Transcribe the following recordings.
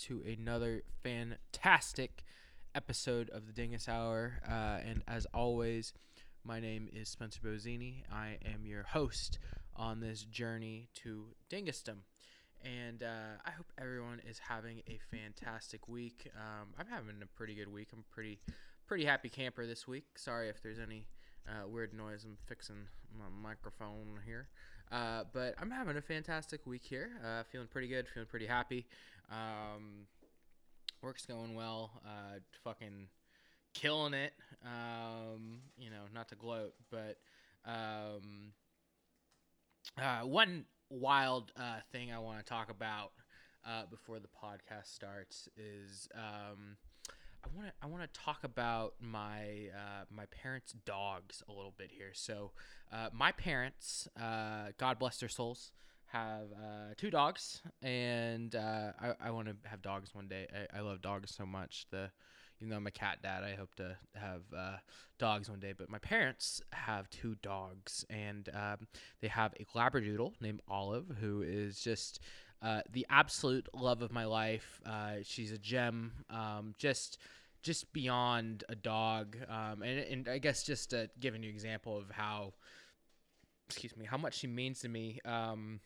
to another fantastic episode of the Dingus Hour. Uh, and as always, my name is Spencer Bozini. I am your host on this journey to Dingusdom. And uh, I hope everyone is having a fantastic week. Um, I'm having a pretty good week. I'm pretty, pretty happy camper this week. Sorry if there's any uh, weird noise. I'm fixing my microphone here. Uh, but I'm having a fantastic week here. Uh, feeling pretty good. Feeling pretty happy. Um, work's going well. Uh, fucking killing it. Um, you know, not to gloat, but um, uh, one wild uh, thing I want to talk about before the podcast starts is um, I want to I want to talk about my uh, my parents' dogs a little bit here. So uh, my parents, uh, God bless their souls, have uh, two dogs, and uh, I, I want to have dogs one day. I, I love dogs so much. The even though I'm a cat dad, I hope to have uh, dogs one day. But my parents have two dogs, and um, they have a Labradoodle named Olive, who is just uh, the absolute love of my life. Uh, she's a gem, um, just just beyond a dog. Um, and, and I guess just to give an example of how, excuse me, how much she means to me. Um,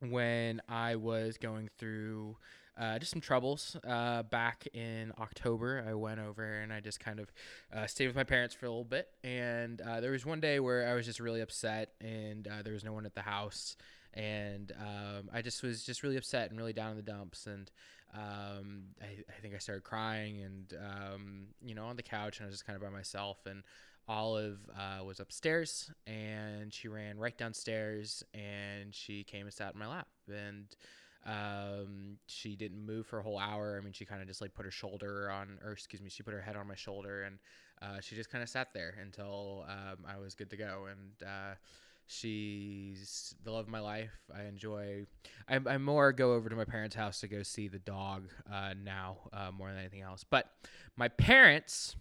when I was going through uh, just some troubles uh, back in October. I went over and I just kind of uh, stayed with my parents for a little bit. And uh, there was one day where I was just really upset and uh, there was no one at the house. And um, I just was just really upset and really down in the dumps. And um, I, I, think I started crying and, um, you know, on the couch and I was just kind of by myself. And Olive uh, was upstairs and she ran right downstairs and she came and sat in my lap. And um, she didn't move for a whole hour. I mean, she kind of just like put her shoulder on, or excuse me, she put her head on my shoulder, and uh, she just kind of sat there until um, I was good to go. And uh, she's the love of my life. I enjoy. I, I more go over to my parents' house to go see the dog uh, now uh, more than anything else. But my parents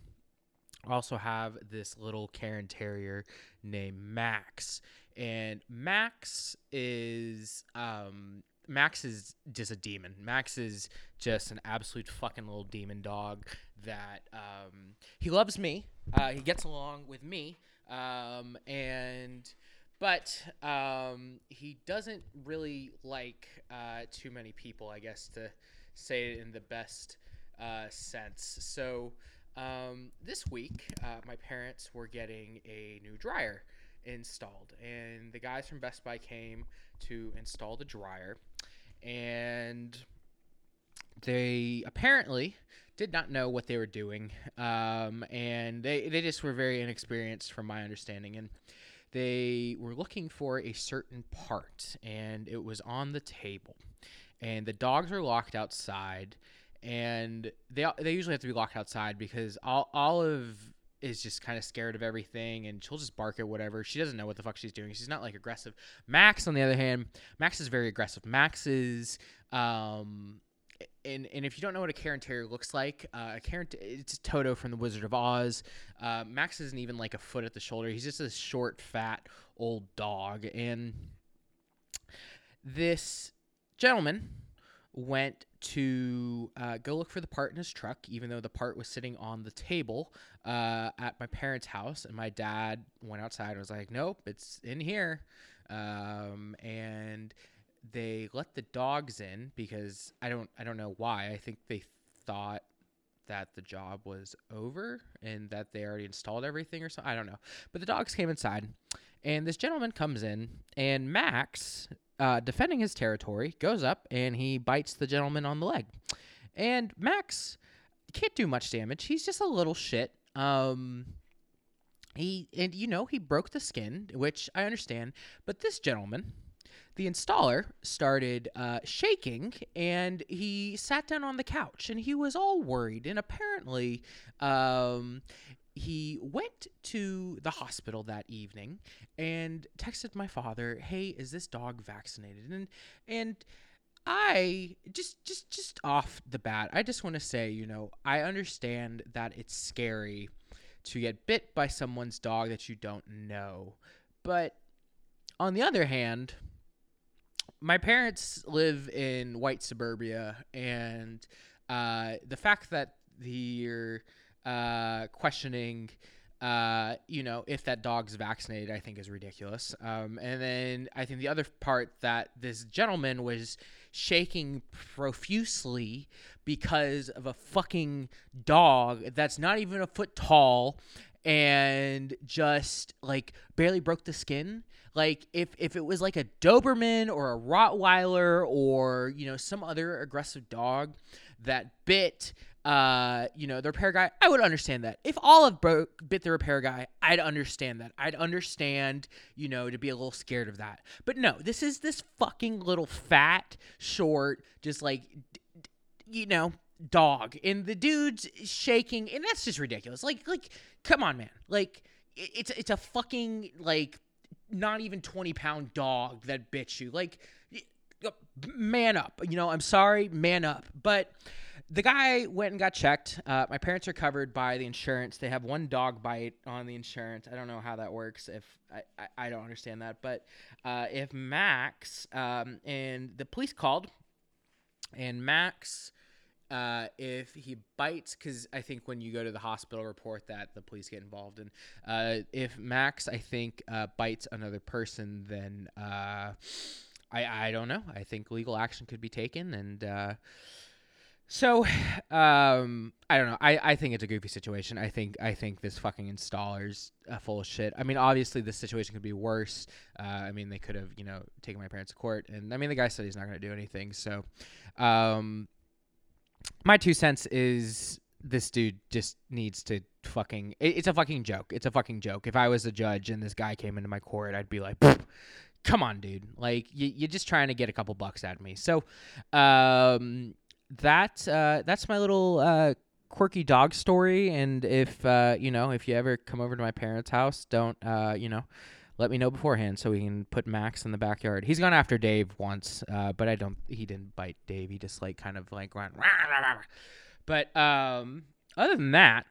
also have this little Cairn Terrier named Max, and Max is um, Max is just a demon. Max is just an absolute fucking little demon dog that um, he loves me. Uh, he gets along with me, um, and but um, he doesn't really like uh, too many people. I guess to say it in the best uh, sense. So um, this week, uh, my parents were getting a new dryer installed, and the guys from Best Buy came to install the dryer, and they apparently did not know what they were doing, um, and they they just were very inexperienced, from my understanding, and they were looking for a certain part, and it was on the table, and the dogs were locked outside and they they usually have to be locked outside because Olive is just kind of scared of everything and she'll just bark at whatever. She doesn't know what the fuck she's doing. She's not like aggressive. Max, on the other hand, Max is very aggressive. Max is um and and if you don't know what a Cairn Terrier looks like, uh, a Cairn it's Toto from the Wizard of Oz. Uh, Max isn't even like a foot at the shoulder. He's just a short, fat old dog. And this gentleman went to uh, go look for the part in his truck, even though the part was sitting on the table uh, at my parents' house. And my dad went outside and was like, "Nope, it's in here." Um, and they let the dogs in because I don't I don't know why. I think they thought that the job was over and that they already installed everything or something. I don't know. But the dogs came inside, and this gentleman comes in, and Max uh, defending his territory, goes up and he bites the gentleman on the leg. And Max can't do much damage. He's just a little shit. Um, he and you know he broke the skin, which I understand. But this gentleman, the installer, started uh, shaking and he sat down on the couch and he was all worried. And apparently, um, he went to the hospital that evening and texted my father, "Hey, is this dog vaccinated?" And and I just just just off the bat, I just want to say, you know, I understand that it's scary to get bit by someone's dog that you don't know. But on the other hand, my parents live in white suburbia, and uh, the fact that they're uh, questioning, uh, you know, if that dog's vaccinated, I think is ridiculous. Um, and then I think the other part that this gentleman was shaking profusely because of a fucking dog that's not even a foot tall and just like barely broke the skin like if if it was like a Doberman or a Rottweiler or you know some other aggressive dog that bit uh you know the repair guy, I would understand that. If Olive broke bit the repair guy, I'd understand that. I'd understand you know to be a little scared of that. But no, this is this fucking little fat, short, just like you know dog and the dude's shaking and that's just ridiculous like like come on man like it's it's a fucking like not even 20 pound dog that bit you. Like, man up. You know, I'm sorry, man up. But the guy went and got checked. Uh, my parents are covered by the insurance. They have one dog bite on the insurance. I don't know how that works. If I, I, I don't understand that, but uh, if Max um, and the police called, and Max uh, if he bites, because I think when you go to the hospital, report that the police get involved. And uh, if Max, I think, uh, bites another person, then uh, I I don't know. I think legal action could be taken, and uh, so um, I don't know. I, I think it's a goofy situation. I think I think this fucking installer's uh, full of shit. I mean, obviously this situation could be worse. I mean, they could have you know taken my parents to court, and I mean the guy said he's not going to do anything. So. Um, my two cents is this dude just needs to fucking it's a fucking joke. It's a fucking joke. If i was a judge and this guy came into my court i'd be like come on dude. Like you, you're just trying to get a couple bucks out of me. So um that uh that's my little uh quirky dog story. And if uh you know if you ever come over to my parents house don't uh you know let me know beforehand so we can put Max in the backyard. He's gone after Dave once, uh, but I don't. He didn't bite Dave. He just like kind of like went. But um, other than that,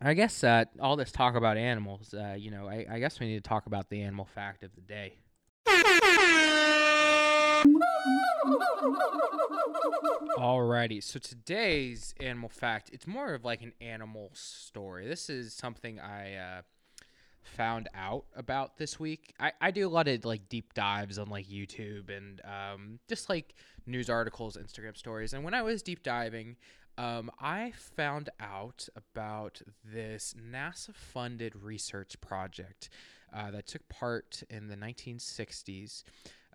I guess uh, all this talk about animals. Uh, you know, I, I guess we need to talk about the animal fact of the day. Alrighty, so today's animal fact, it's more of like an animal story. This is something I uh, found out about this week. I, I do a lot of like deep dives on like YouTube and um, just like news articles, Instagram stories. And when I was deep diving, um, I found out about this NASA funded research project uh, that took part in the 1960s.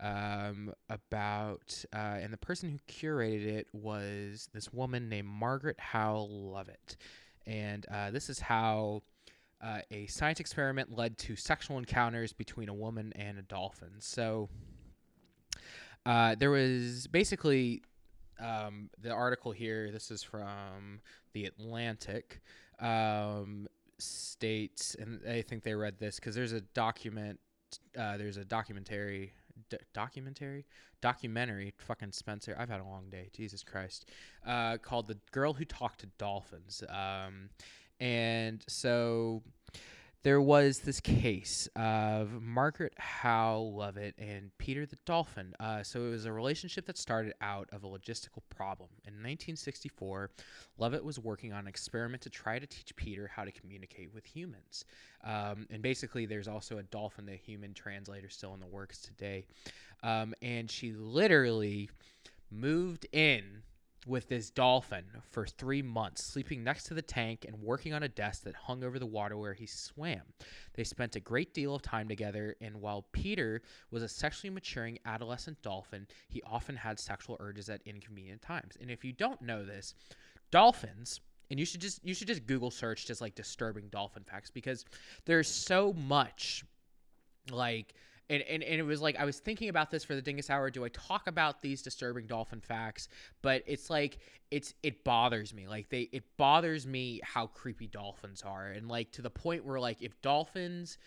Um, about, uh, and the person who curated it was this woman named Margaret Howe Lovatt. And uh, this is how uh, a science experiment led to sexual encounters between a woman and a dolphin. So uh, there was basically um, the article here. This is from the Atlantic. Um, states, and I think they read this because there's a document. Uh, there's a documentary. D- documentary documentary fucking spencer i've had a long day jesus christ uh, called the girl who talked to dolphins um, and so there was this case of Margaret Howe Lovatt and Peter the Dolphin. Uh, so it was a relationship that started out of a logistical problem. In 1964, Lovatt was working on an experiment to try to teach Peter how to communicate with humans. Um, and basically, there's also a dolphin, the human translator, still in the works today. Um, and she literally moved in with this dolphin for three months, sleeping next to the tank and working on a desk that hung over the water where he swam. They spent a great deal of time together, and while Peter was a sexually maturing adolescent dolphin, he often had sexual urges at inconvenient times. And if you don't know this, dolphins and you should just you should just google search just like disturbing dolphin facts because there's so much like and, and, and it was like I was thinking about this for the Dingus Hour. Do I talk about these disturbing dolphin facts? But it's like it's it bothers me. Like they it bothers me how creepy dolphins are, and like to the point where like if dolphins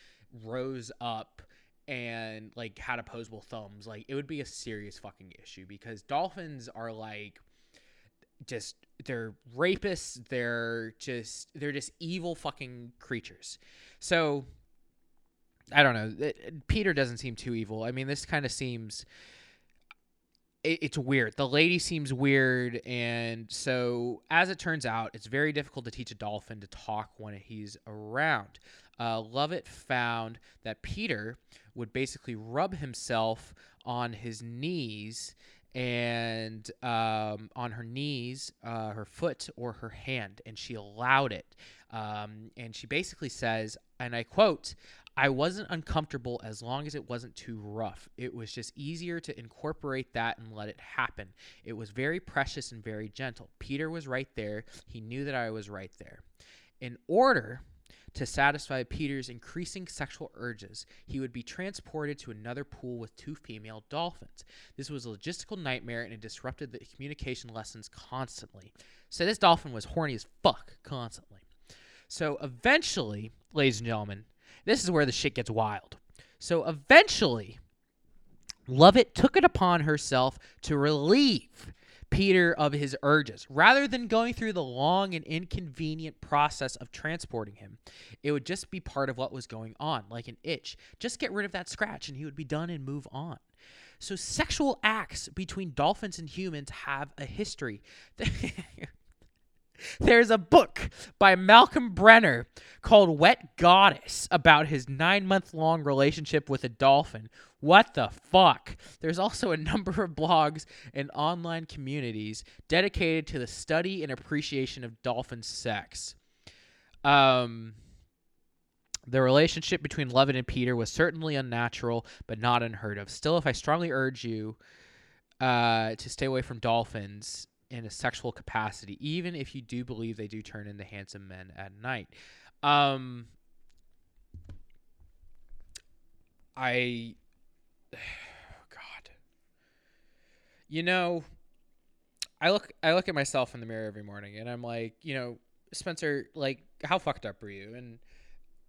rose up and like had opposable thumbs, like it would be a serious fucking issue because dolphins are like just they're rapists. They're just they're just evil fucking creatures. So I don't know. Peter doesn't seem too evil. I mean, this kind of seems it, it's weird. The lady seems weird, and so as it turns out, it's very difficult to teach a dolphin to talk when he's around. Uh, Lovatt found that Peter would basically rub himself on his knees and um, on her knees, uh, her foot, or her hand, and she allowed it. Um, and she basically says, and I quote, I wasn't uncomfortable as long as it wasn't too rough. It was just easier to incorporate that and let it happen. It was very precious and very gentle. Peter was right there. He knew that I was right there. In order to satisfy Peter's increasing sexual urges, he would be transported to another pool with two female dolphins. This was a logistical nightmare and it disrupted the communication lessons constantly. So this dolphin was horny as fuck constantly. So eventually, ladies and gentlemen, this is where the shit gets wild. So eventually, Lovatt took it upon herself to relieve Peter of his urges. Rather than going through the long and inconvenient process of transporting him, it would just be part of what was going on, like an itch. Just get rid of that scratch and he would be done and move on. So, sexual acts between dolphins and humans have a history. There's a book by Malcolm Brenner called Wet Goddess about his nine month long relationship with a dolphin. What the fuck? There's also a number of blogs and online communities dedicated to the study and appreciation of dolphin sex. Um, the relationship between Levin and Peter was certainly unnatural, but not unheard of. Still, if I strongly urge you uh, to stay away from dolphins, in a sexual capacity, even if you do believe they do turn into handsome men at night. Um, I, God, you know, I look I look at myself in the mirror every morning, and I'm like, you know, Spencer, like, how fucked up are you? And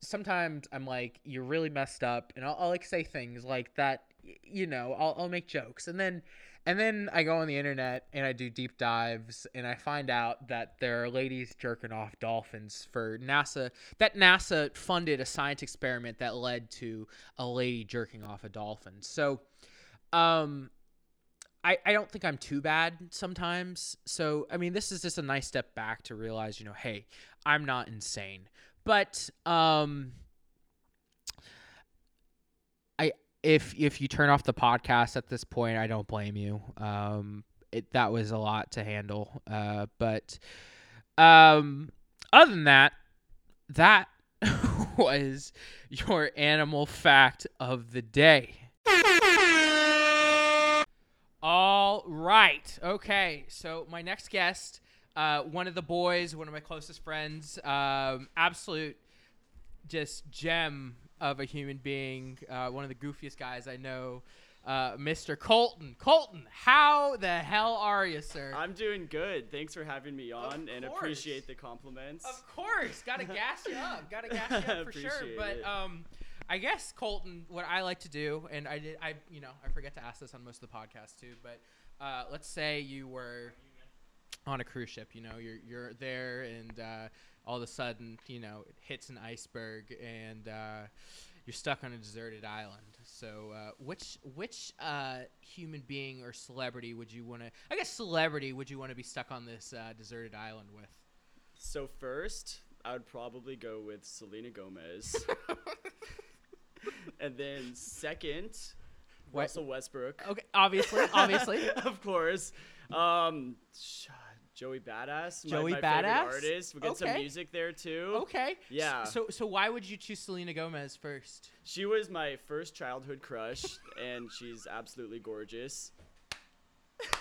sometimes I'm like, you're really messed up, and I'll, I'll like say things like that. You know, I'll I'll make jokes, and then and then I go on the internet and I do deep dives and I find out that there are ladies jerking off dolphins for NASA. That NASA funded a science experiment that led to a lady jerking off a dolphin. So, um, I, I don't think I'm too bad sometimes. So, I mean, this is just a nice step back to realize, you know, hey, I'm not insane. But, um, if if you turn off the podcast at this point, I don't blame you. Um, it that was a lot to handle. Uh, but um, other than that, that was your animal fact of the day. All right. Okay. So my next guest, uh, one of the boys, one of my closest friends, um, absolute just gem of a human being, uh, one of the goofiest guys I know, uh, Mr. Colton. Colton, how the hell are you, sir? I'm doing good. Thanks for having me on and appreciate the compliments. Of course, gotta gas you up. Gotta gas you up for sure. But um, I guess Colton, what I like to do, and I did, I you know, I forget to ask this on most of the podcasts too, but uh, let's say you were on a cruise ship. You know, you're you're there and uh, all of a sudden, you know, it hits an iceberg and uh, you're stuck on a deserted island. So, uh, which which uh, human being or celebrity would you want to? I guess celebrity would you want to be stuck on this uh, deserted island with? So first, I would probably go with Selena Gomez, and then second, what? Russell Westbrook. Okay, obviously, obviously, of course. Um, Joey Badass, Joey my, my Badass artist. We get okay. some music there too. Okay. Yeah. So so why would you choose Selena Gomez first? She was my first childhood crush, and she's absolutely gorgeous.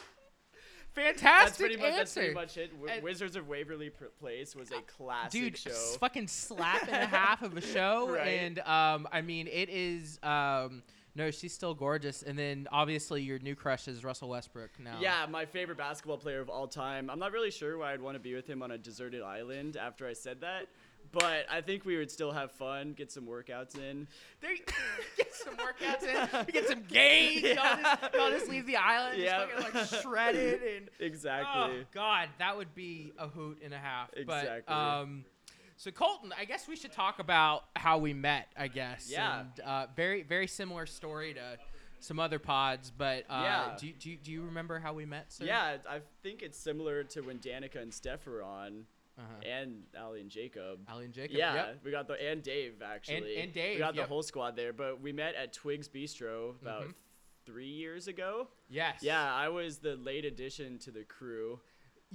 Fantastic that's pretty much, answer. That's pretty much it. W- Wizards of Waverly Place was a classic Dude, show. Dude, fucking slap and a half of a show, right. and um, I mean it is um no, she's still gorgeous. And then obviously your new crush is Russell Westbrook now. Yeah, my favorite basketball player of all time. I'm not really sure why I'd want to be with him on a deserted island after I said that. But I think we would still have fun, get some workouts in. There, get some workouts in, get some gains. Yeah. Y'all, just, y'all just leave the island, yeah. just fucking like shredded and exactly. Oh God, that would be a hoot and a half. Exactly. But, um, so Colton, I guess we should talk about how we met. I guess. Yeah. And, uh, very very similar story to some other pods, but uh, Yeah. do, you- do, do you remember how we met? Sir? Yeah, I think it's similar to when Danica and Steph were on, Uh-huh. and Ali and Jacob. Ali and Jacob. Yeah, Yep. we got the and Dave actually. and Dave, We got yep. the whole squad there, but we met at Twigs Bistro about Mhm. three years ago. Yes. Yeah, I was the late addition to the crew.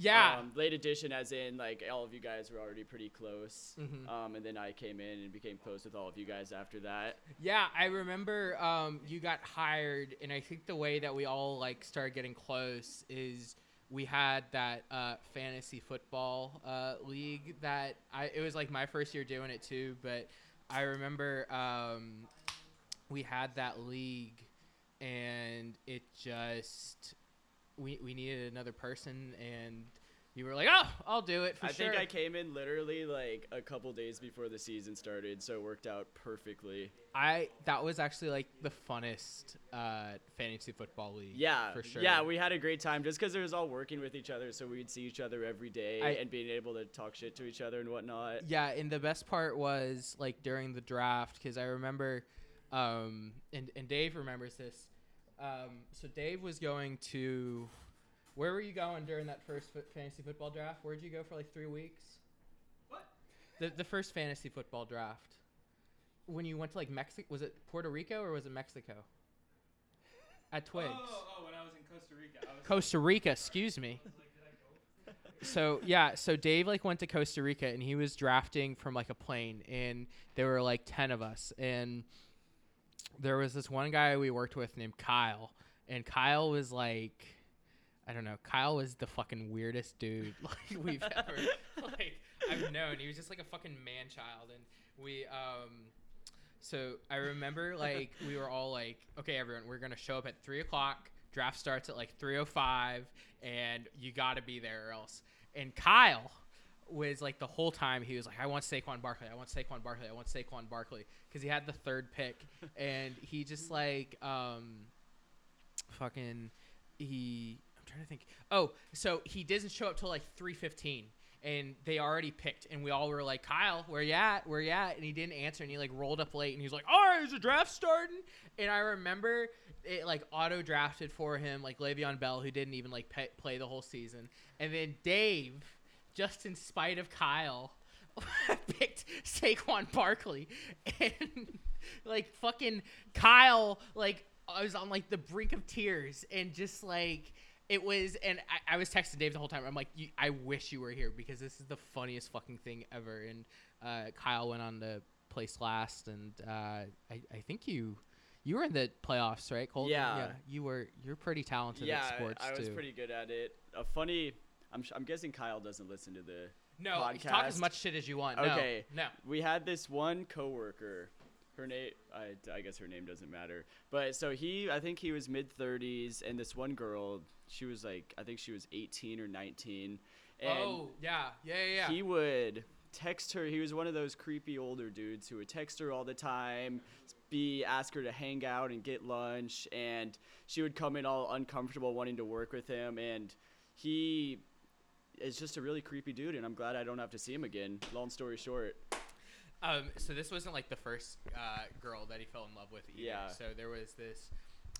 Yeah. Um, late addition, as in like all of you guys were already pretty close. Mhm. Um, and then I came in and became close with all of you guys after that. Yeah, I remember um, you got hired, and I think the way that we all like started getting close is we had that uh, fantasy football uh, league that I it was like my first year doing it too, but I remember um, we had that league, and it just we we needed another person, and you were like, oh, I'll do it for I sure. think I came in literally like a couple days before the season started, so it worked out perfectly. I that was actually like the funnest uh, fantasy football league. Yeah, for sure. Yeah, we had a great time just because it was all working with each other, so we'd see each other every day I- and being able to talk shit to each other and whatnot. Yeah, and the best part was like during the draft because I remember, um, and and Dave remembers this. Um, so Dave was going to, where were you going during that first fo- fantasy football draft? Where'd you go for like three weeks? What? The the first fantasy football draft. When you went to like Mexico, was it Puerto Rico or was it Mexico? At Twigs. Oh, when I was in Costa Rica, I was Costa Rica, excuse me. So yeah, so Dave like went to Costa Rica and he was drafting from like a plane and there were like 10 of us and there was this one guy we worked with named Kyle and Kyle was like I don't know, Kyle was the fucking weirdest dude like we've ever like I've known. He was just like a fucking man child and we um so I remember like we were all like, okay, everyone, we're gonna show up at three o'clock. Draft starts at like three o five, and you got to be there or else. And Kyle was like the whole time he was like, I want Saquon Barkley, I want Saquon Barkley, I want Saquon Barkley, because he had the third pick, and he just like um, fucking he. I'm trying to think. Oh, so he doesn't show up till like three fifteen and they already picked, and we all were like, "Kyle, where you at? Where you at?" And he didn't answer, and he like rolled up late, and he was like, "All right, is the draft starting?" And I remember it like auto drafted for him, like Le'Veon Bell, who didn't even like pe- play the whole season, and then Dave, just in spite of Kyle, I picked Saquon Barkley, and like fucking Kyle, like I was on like the brink of tears, and just like it was, and I, I was texting Dave the whole time. I'm like, I wish you were here because this is the funniest fucking thing ever. And uh, Kyle went on to place last, and uh, I, I think you, you were in the playoffs, right, Colton? Yeah. you were. You're pretty talented yeah, at sports I was too. pretty good at it. A funny. I'm, sh- I'm guessing Kyle doesn't listen to the. no, talk as much shit as you want. No, Okay. no. We had this one coworker. Her name, I, I guess her name doesn't matter. But so he, I think he was mid 30s, and this one girl, she was like, I think she was 18 or 19. And oh yeah, yeah, yeah. yeah. he would text her. He was one of those creepy older dudes who would text her all the time, be ask her to hang out and get lunch, and she would come in all uncomfortable, wanting to work with him, and he is just a really creepy dude, and I'm glad I don't have to see him again. Long story short. Um, so this wasn't like the first uh, girl that he fell in love with either. Yeah. So there was this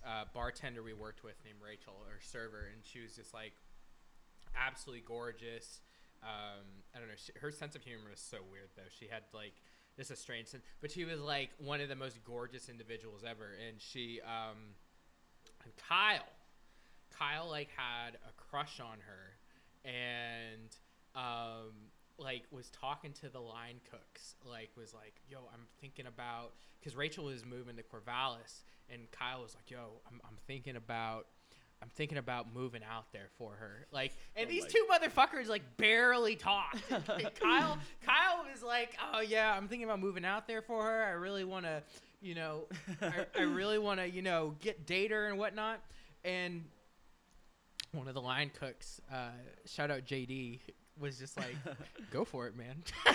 uh, bartender we worked with named Rachel, or server, and she was just like absolutely gorgeous. Um, I don't know. She, her sense of humor was so weird though. She had like this a strange sense, but she was like one of the most gorgeous individuals ever. And she, um, and Kyle, Kyle like had a crush on her, and um, like was talking to the line cooks. Like was like, "Yo, I'm thinking about," because Rachel was moving to Corvallis, and Kyle was like, "Yo, I'm, I'm thinking about." I'm thinking about moving out there for her. Like, and Oh these two motherfuckers like barely talked. Kyle, Kyle was like, "Oh yeah, I'm thinking about moving out there for her. I really want to, you know, I, I really want to, you know, get date her and whatnot." And one of the line cooks, uh, shout out JD, was just like, "Go for it, man."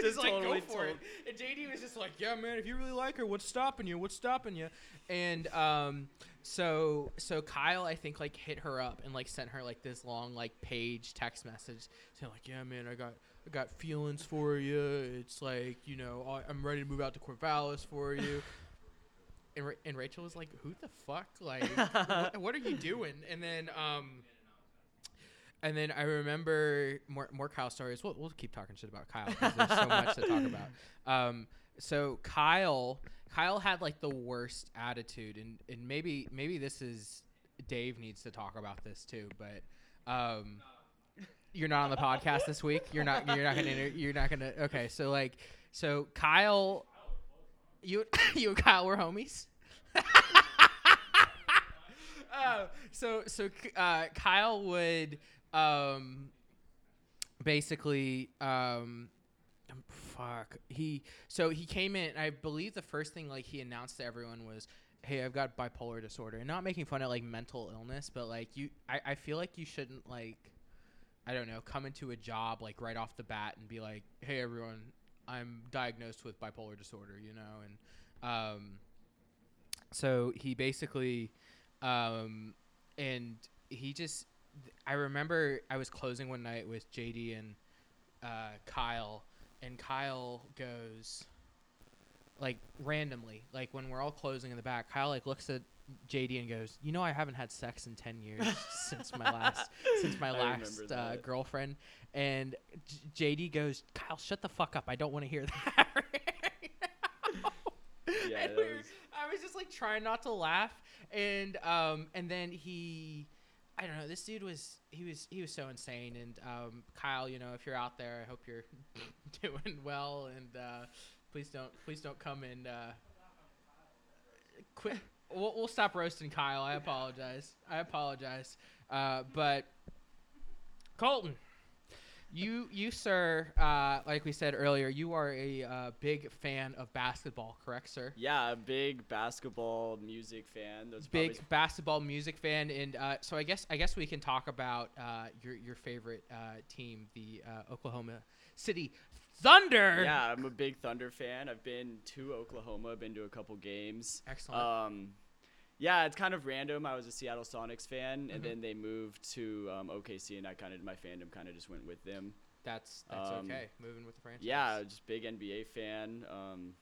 Just like totally go for it. And JD was just like, "Yeah, man, if you really like her, what's stopping you? What's stopping you?" And um, so so Kyle, I think like hit her up and like sent her like this long like page text message saying like, "Yeah, man, I got I got feelings for you. It's like you know I'm ready to move out to Corvallis for you." And, Ra- and Rachel was like, "Who the fuck? Like, what, what are you doing?" And then um, and then I remember more more Kyle stories. We'll we'll keep talking shit about Kyle because there's so much to talk about. Um, so Kyle Kyle had like the worst attitude, and and maybe maybe this is Dave needs to talk about this too, but um. You're not on the podcast this week. You're not. You're not gonna. You're not gonna. Okay, so like, so Kyle, you you and Kyle were homies. uh, so so uh, Kyle would um, basically um, fuck he so he came in. I believe the first thing like he announced to everyone was. Hey, I've got bipolar disorder, and not making fun of like mental illness, but like you, I, I feel like you shouldn't like, I don't know, come into a job like right off the bat and be like, "Hey, everyone, I'm diagnosed with bipolar disorder," you know, and um, so he basically, um, and he just, I remember I was closing one night with JD and uh, Kyle, and Kyle goes, like randomly, like when we're all closing in the back, Kyle like looks at JD and goes, "You know, I haven't had sex in ten years since my last since my I last uh, girlfriend." And J- JD goes, "Kyle, shut the fuck up! I don't want to hear that." right now." Yeah, And that we were- was- I was just like trying not to laugh, and um, and then he, I don't know, this dude was he was he was so insane. And um, Kyle, you know, if you're out there, I hope you're doing well, and uh, please don't please don't come and uh, quit. We'll, we'll stop roasting Kyle. I apologize. I apologize. Uh, but Colton, you you sir, uh, like we said earlier, you are a uh, big fan of basketball, correct, sir? Yeah, a big basketball music fan. Those big probably- basketball music fan, and uh, so I guess I guess we can talk about uh, your your favorite uh, team, the uh, Oklahoma City Thunder. Yeah, I'm a big Thunder fan. I've been to Oklahoma, I've been to a couple games. Excellent. Um, yeah, it's kind of random. I was a Seattle Sonics fan, and Mhm. then they moved to um, OKC, and I kind of my fandom kind of just went with them. that's that's um, okay. Moving with the franchise. Yeah, just big NBA fan. Um,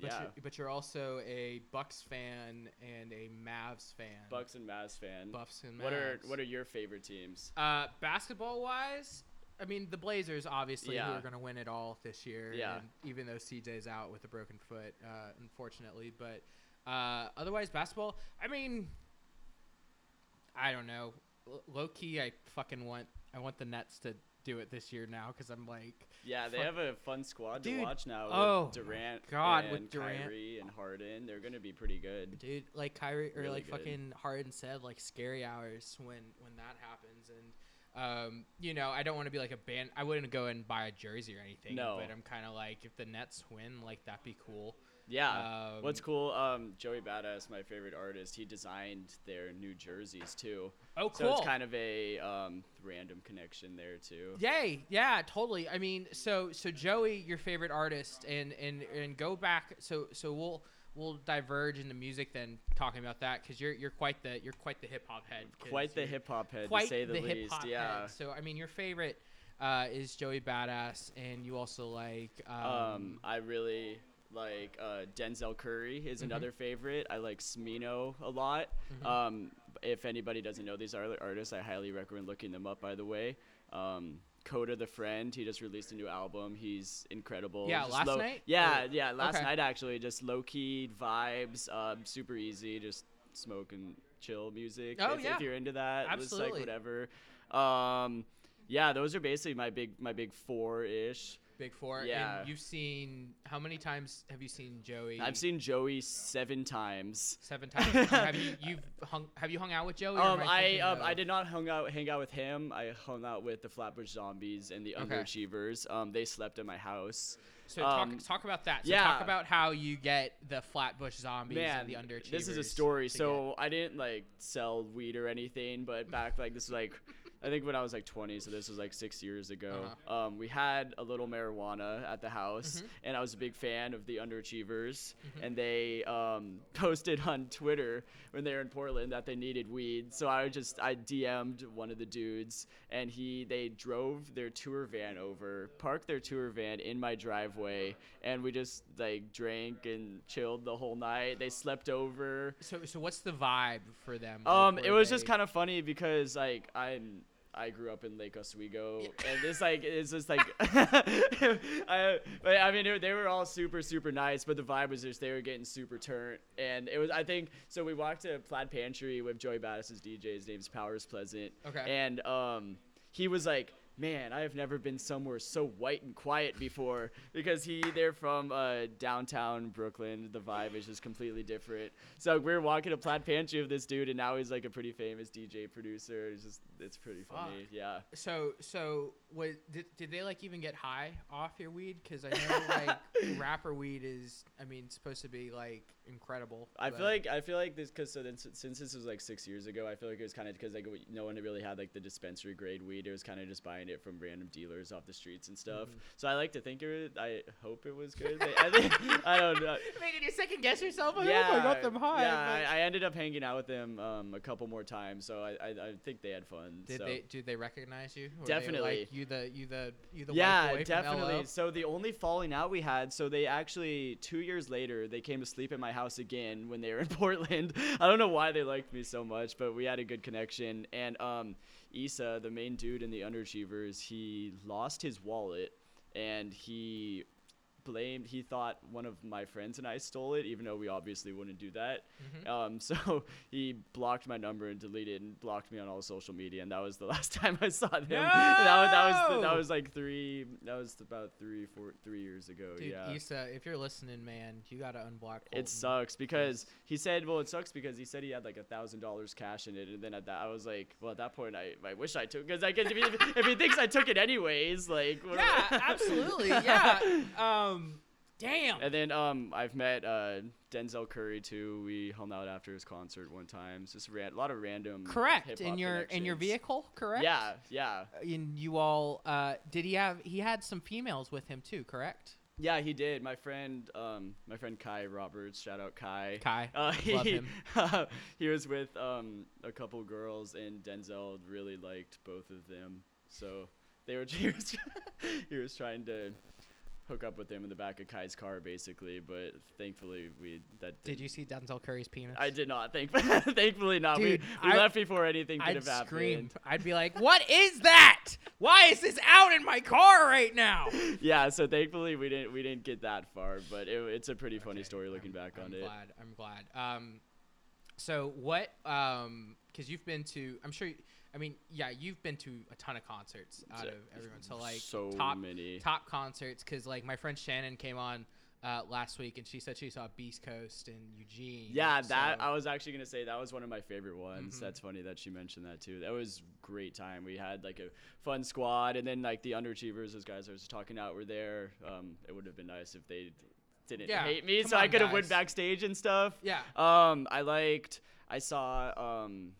but yeah, you're, but you're also a Bucks fan and a Mavs fan. Bucks and Mavs fan. Buffs and Mavs. What are what are your favorite teams? Uh, basketball wise, I mean the Blazers obviously who are going to win it all this year. Yeah. And even though CJ's out with a broken foot, uh, unfortunately, but uh, otherwise basketball. I mean, I don't know. L- low key, I fucking want I want the Nets to do it this year now because I'm like, Yeah, they Fuck. have a fun squad Dude, to watch now. oh with Durant, God, and with Durant. Kyrie and Harden, they're gonna be pretty good. dude, like Kyrie or Really like good. fucking Harden said, like scary hours when when that happens and. Um, you know, I don't want to be like a band. I wouldn't go and buy a jersey or anything. No. but I'm kind of like, if the Nets win, like that'd be cool. Yeah. Um, What's cool? Um, Joey Badass, my favorite artist, he designed their new jerseys too. Oh, cool. So it's kind of a um, random connection there too. Yay! Yeah, totally. I mean, so so Joey, your favorite artist, and and and go back. So so we'll we'll diverge into music then, talking about that because you're you're quite the you're quite the hip hop head. Quite the hip hop head, quite to say the, the least. Yeah. head. So I mean, your favorite uh, is Joey Badass, and you also like um, Um, I really like uh, Denzel Curry is Mhm. another favorite. I like Smino a lot. Mhm. Um, if anybody doesn't know these artists, I highly recommend looking them up. By the way, um, Kota the Friend, he just released a new album. He's incredible. Yeah, Just last low- night? Yeah, Or- yeah, last okay. night actually. Just low key vibes, um, super easy, just smoke and chill music. Oh, if, yeah. if you're into that, it's Absolutely. like whatever. Um, yeah, those are basically my big my big four ish. Big Four. yeah. And you've seen how many times have you seen Joey? I've seen Joey seven times. seven times. Um, have you you've hung have you hung out with Joey? Um, am I um, I did not hung out hang out with him. I hung out with the Flatbush Zombies and the Okay. Underachievers. Um, they slept in my house. So talk, Um, talk about that. So yeah. talk about how you get the Flatbush zombies Man, and the underachievers. this is a story. to So I didn't like sell weed or anything, but back like this was like I think when I was like 20, so this was like six years ago. Uh-huh. Um, we had a little marijuana at the house, Mhm. and I was a big fan of the Underachievers. Mhm. And they um, posted on Twitter when they were in Portland that they needed weed. So I just I DM'd one of the dudes, and he they drove their tour van over, parked their tour van in my driveway, and we just like drank and chilled the whole night. They slept over. So so what's the vibe for them? Um, it was just kind of funny because like I'm I grew up in Lake Oswego, and it's like it's just like I, but, I mean they were, they were all super super nice, but the vibe was just they were getting super turnt, and it was I think so. We walked to Plaid Pantry with Joey Badass's DJ. His name's Powers Pleasant, Okay. and um he was like. Man, I have never been somewhere so white and quiet before because he they're from uh, downtown Brooklyn. The vibe is just completely different. So we were walking to Plaid Pantry with this dude, and now he's like a pretty famous DJ producer. It's just it's pretty funny. Fuck. Yeah. So so what did, did they like even get high off your weed? Because I know like rapper weed is I mean supposed to be like incredible. I feel like I feel like this because so then, since this was like six years ago, I feel like it was kind of because like no one really had like the dispensary grade weed. It was kind of just buying it from random dealers off the streets and stuff. Mhm. So I like to think it. I hope it was good. I think I don't know. making you second guess yourself. Like, yeah, oh, I got them high. Yeah, I, I ended up hanging out with them um, a couple more times, so I, I, I think they had fun. did so. they did they recognize you? Were they Definitely. like, you the you the you the white yeah, boy from definitely. LO? So the only falling out we had, so they actually two years later they came to sleep at my house again when they were in Portland. I don't know why they liked me so much, but we had a good connection. And um, Issa, the main dude in the Underachievers, he lost his wallet and he blamed he thought one of my friends and I stole it even though we obviously wouldn't do that Mhm. um, so he blocked my number and deleted and blocked me on all social media and that was the last time I saw them that was that was that was like three that was about three four three years ago Dude, yeah Issa, if you're listening, man, you gotta unblock. Colton. it sucks because he said well it sucks because he said he had like a thousand dollars cash in it and then at that I was like well at that point I, I wish I took because I guess if he, if he thinks I took it anyways like Yeah, absolutely. Yeah. Um, damn. And then um, I've met uh, Denzel Curry too. We hung out after his concert one time. It's just ran- a lot of random. Correct. In your in your vehicle, correct? Yeah, yeah, And you all uh did he have he had some females with him too, correct? yeah. He did. My friend, um, my friend Kai Roberts. Shout out Kai. Kai. Uh, he, Love him. he was with um, a couple girls, and Denzel really liked both of them. So they were. He was, he was trying to hook up with him in the back of Kai's car, basically. But thankfully, we that Did you see Denzel Curry's penis? I did not. Thank, thankfully not. Dude, we we I- left before anything could I'd have happened. scream. I'd be like, "What is that? Why is this out in my car right now?" Yeah, so thankfully we didn't we didn't get that far, but it, it's a pretty funny Okay, story looking back I'm on it. I'm glad. I'm glad. Um, so what? Um, because you've been to, I'm sure. I mean, yeah, you've been to a ton of concerts out So- of everyone. So like so top many. top concerts. Because like my friend Shannon came on uh, last week and she said she saw Beast Coast in Eugene. Yeah, that I was actually gonna say that was one of my favorite ones. Mhm. That's funny that she mentioned that too. That was great time. We had like a fun squad, and then like the underachievers, those guys I was talking out were there. Um, it would have been nice if they didn't Yeah, hate me, so I could have went backstage and stuff. yeah. Um, I liked. I saw um,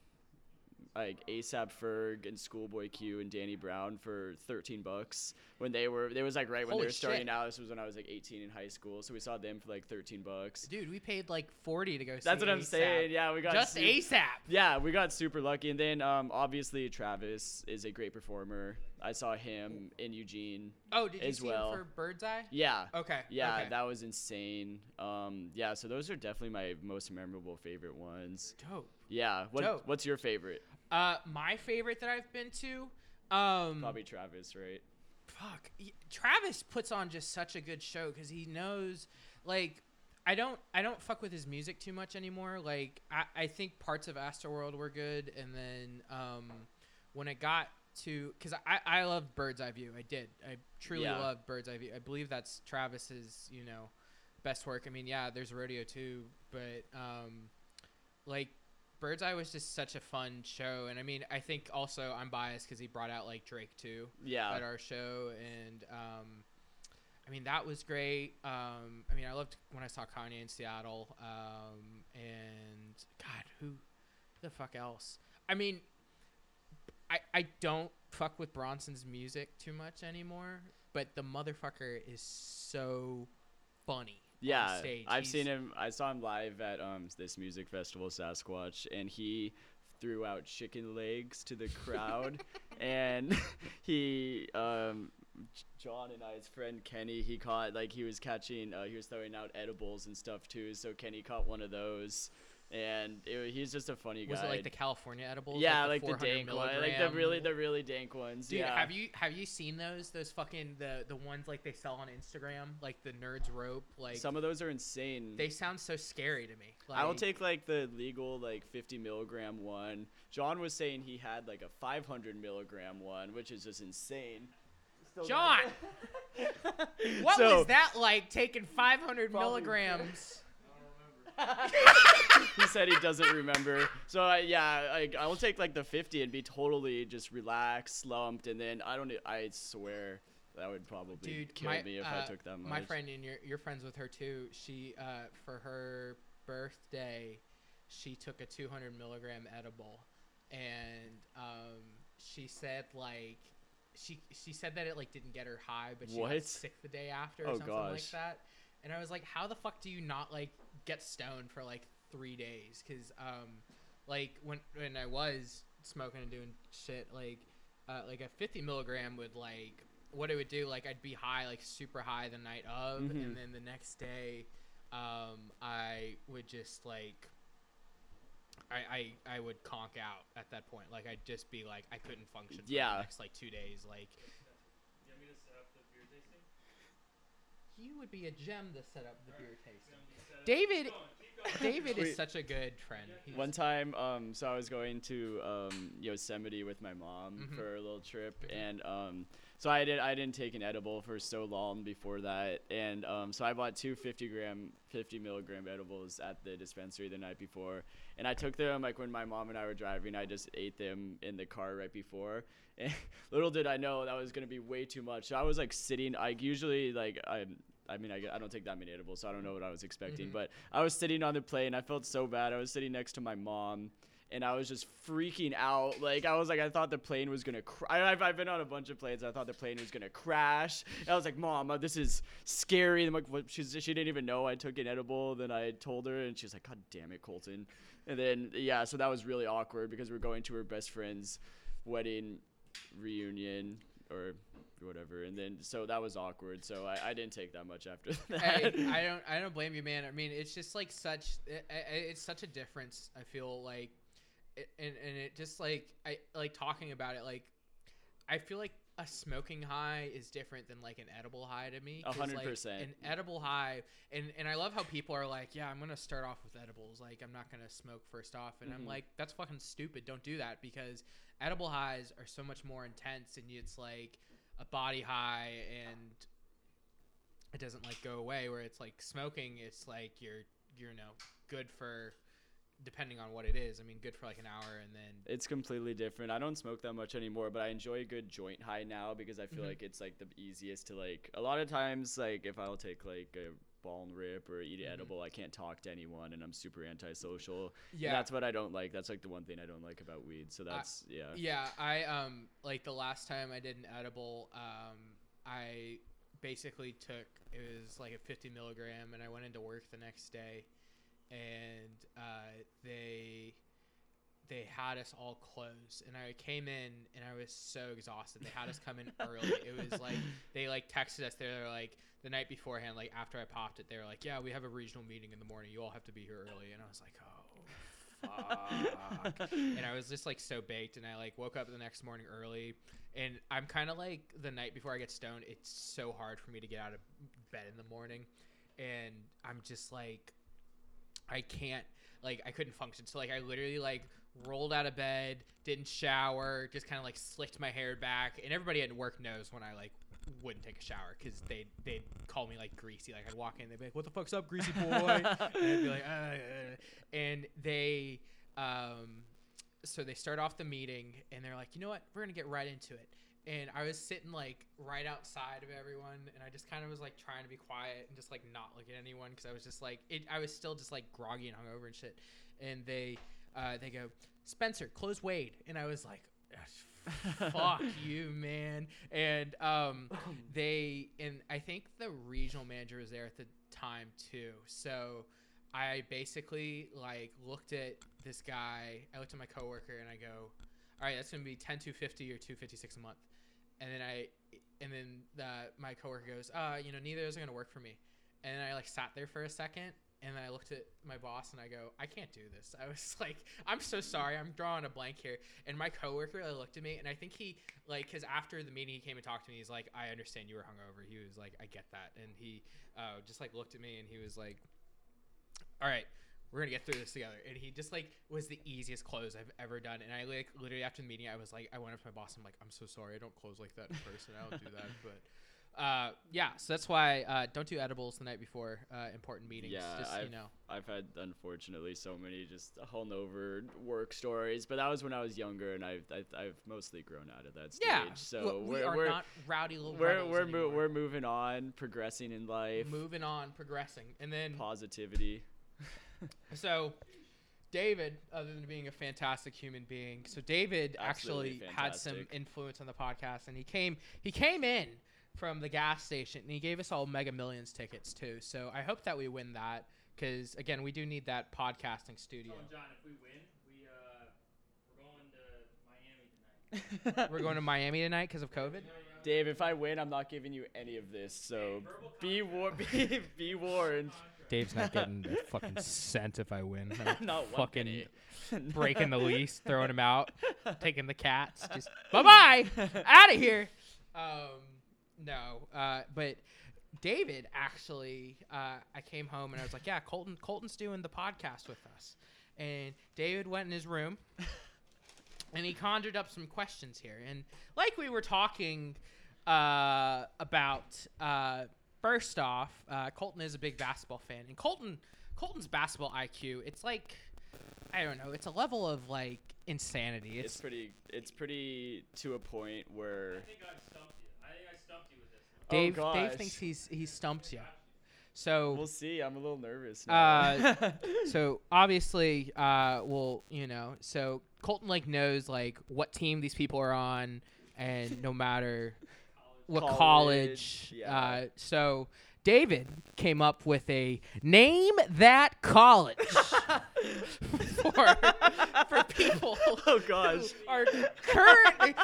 like ASAP Ferg and Schoolboy Q and Danny Brown for 13 bucks when they were. It was like right when Holy they were starting out. This was when I was like 18 in high school, so we saw them for like 13 bucks. Dude, we paid like forty to go. That's what I'm A$AP. saying. Yeah, we got Just su- ASAP. Yeah, we got super lucky, and then um, obviously Travis is a great performer. I saw him in Eugene. Oh, did you As see well. him for Bird's Eye? Yeah. Okay. Yeah, okay. that was insane. Um, yeah, so those are definitely my most memorable favorite ones. dope. Yeah. What, Dope. what's your favorite? Uh, my favorite that I've been to, um, Probably Travis, right? fuck, Travis puts on just such a good show because he knows, like, I don't, I don't fuck with his music too much anymore. Like, I, I think parts of Astroworld were good, and then, um, when it got to, because I, I loved Bird's Eye View, I did, I truly Yeah. loved Bird's Eye View. I believe that's Travis's, you know, best work. I mean, yeah, there's Rodeo too, but, um, like Bird's Eye was just such a fun show, and I mean, I think also I'm biased because he brought out like Drake too Yeah. at our show, and um, I mean that was great. Um, I mean, I loved when I saw Kanye in Seattle, um, and God, who the fuck else? I mean, I I don't fuck with Bronson's music too much anymore, but the motherfucker is so funny. Yeah. I've He's- seen him. I saw him live at um this music festival, Sasquatch, and he threw out chicken legs to the crowd, and he um John and I's friend Kenny, he caught like he was catching, uh, he was throwing out edibles and stuff too. So Kenny caught one of those, and it, he's just a funny guy. Was it like the California edibles? yeah, like the, 400 dank one, like the really the really dank ones. Dude, yeah. have you have you seen those? Those fucking the the ones like they sell on Instagram, like the Nerds Rope. Like Some of those are insane. they sound so scary to me. Like, I will take like the legal like 50 milligram one. John was saying he had like a 500 milligram one, which is just insane. John. What So- was that like? Taking 500 Probably- milligrams. He said he doesn't remember. So I, yeah, I, I will take like the 50 and be totally just relaxed, slumped, and then I don't. I swear that would probably Dude, kill my, me if uh, I took that much. My friend and you're, you're friends with her too. She uh, for her birthday, she took a 200 milligram edible, and um, she said like. She, she said that it like didn't get her high, but she got sick the day after or Oh, something like that. And I was like, how the fuck do you not like get stoned for like three days? Cause um, like when when I was smoking and doing shit, like uh, like a 50 milligram would like what it would do like I'd be high like super high the night of, Mhm. and then the next day, um, I would just like. I, I, I would conk out at that point. Like I'd just be like I couldn't function for Yeah. the next like two days. Like You want me to set up the beer tasting? you would be a gem to set up the beer tasting. You want me to set up- David Keep going, keep going. David Wait. is such a good friend. He's, One time, um, so I was going to um, Yosemite with my mom Mhm. for a little trip, Mhm. and um, so I did. I didn't take an edible for so long before that, and um, so I bought two 50 gram, 50 milligram edibles at the dispensary the night before, and I took them like when my mom and I were driving. I just ate them in the car right before, and little did I know that was gonna be way too much. So I was like sitting. I usually like I. I mean, I, I don't take that many edibles, so I don't know what I was expecting. Mhm. But I was sitting on the plane. I felt so bad. I was sitting next to my mom, and I was just freaking out. Like I was like, I thought the plane was gonna. Cr- I, I've, I've been on a bunch of planes. I thought the plane was gonna crash. And I was like, Mom, uh, this is scary. And I'm like, what? She's, she didn't even know I took an edible. Then I told her, and she was like, God damn it, Colton. And then yeah, so that was really awkward because we're going to her best friend's wedding reunion or whatever. And then so that was awkward. So I, I didn't take that much after that. I, I don't I don't blame you, man. I mean, it's just like such it, it- it's such a difference. I feel like, it, and and it just like I like talking about it. Like, I feel like a smoking high is different than like an edible high to me. A hundred percent. An edible high, and and I love how people are like, yeah, I'm gonna start off with edibles. Like, I'm not gonna smoke first off, and I'm Mhm. like, that's fucking stupid. Don't do that because edible highs are so much more intense, and it's like a body high and it doesn't like go away where it's like smoking it's like you're you're you know good for depending on what it is i mean good for like an hour and then It's completely different. I don't smoke that much anymore, but I enjoy a good joint high now because I feel Mhm. like it's like the easiest to like. A lot of times, like if I'll take like a ball and rip or eat Mhm. edible, I can't talk to anyone, and I'm super antisocial. And yeah that's what I don't like. That's like the one thing I don't like about weed. So that's yeah. yeah i um like the last time i did an edible um i basically took it was like a 50 milligram and i went into work the next day and uh, they they had us all closed and i came in and i was so exhausted they had us come in early it was like they like texted us they were like the night beforehand like after i popped it they were like yeah we have a regional meeting in the morning. You all have to be here early. And i was like oh fuck. And I was just like so baked, and I like woke up the next morning early, and I'm kind of like the night before I get stoned. It's so hard for me to get out of bed in the morning, and I'm just like, I can't like I couldn't function. So like I literally like rolled out of bed, didn't shower, just kind of like slicked my hair back, and everybody at work knows when I like wouldn't take a shower because they they'd call me like greasy. Like I'd walk in, they'd be like, "What the fuck's up, greasy boy?" and I'd be like, uh, uh," and they, um, so they start off the meeting and they're like, you know what, we're gonna get right into it. And I was sitting like right outside of everyone, and I just kind of was like trying to be quiet and just like not look at anyone because I was just like, it, I was still just like groggy and hungover and shit. And they, uh, they go, Spencer, close Wade, and I was like, fuck you, man. And um, they and I think the regional manager was there at the time too. So I basically like looked at this guy. I looked at my coworker and I go, "All right, that's gonna be ten two fifty or two fifty six a month." And then I and then the, my coworker goes, "Uh, you know, neither of those are gonna work for me." And then I like sat there for a second and then I looked at my boss and I go, I can't do this. I was like, I'm so sorry. I'm drawing a blank here. And my coworker like, looked at me and I think he like, cause after the meeting he came and talked to me. He's like, I understand you were hungover. He was like, I get that. And he uh, just like looked at me and he was like, All right, we're gonna get through this together. And he just like was the easiest close I've ever done. And I like literally after the meeting, I was like, I went up to my boss. I'm like, I'm so sorry. I don't close like that in person. I don't do that, but. Uh, yeah, so that's why uh, don't do edibles the night before uh, important meetings. Yeah, just I've, you know. I've had unfortunately so many just hungover work stories, but that was when I was younger, and I've I've, I've mostly grown out of that stage. Yeah, so we we're are we're not rowdy little we're we're, mo- we're moving on, progressing in life, moving on, progressing, and then positivity. so David, other than being a fantastic human being, so David Absolutely actually had some influence on the podcast, and he came he came in from the gas station, and he gave us all Mega Millions tickets too. So I hope that we win that because again, we do need that podcasting studio. Oh, John, if we win, we uh, we're going to Miami tonight. We're going to Miami tonight because of COVID. Dave, if I win, I'm not giving you any of this. So be war- be, be warned. Dave's not getting a fucking cent if I win. Not fucking breaking the lease, throwing him out, taking the cats, just bye bye, out of here. Um, no, uh, but David actually, uh, I came home and I was like, yeah, Colton, Colton's doing the podcast with us, and David went in his room. And he conjured up some questions here, and like we were talking uh, about, uh, first off, uh, Colton is a big basketball fan, and Colton, Colton's basketball IQ, it's like I don't know. It's a level of like insanity. It's It's, pretty. It's pretty to a point where. I think I've stumped you. I think I stumped this one. Dave. Dave thinks he's he's stumped you. So We'll see. I'm a little nervous. Uh, so obviously, uh, well, you know, so Colton like knows like what team these people are on, and no matter what college. College, yeah. Uh, so David came up with a name that college for for people. oh gosh. are currently.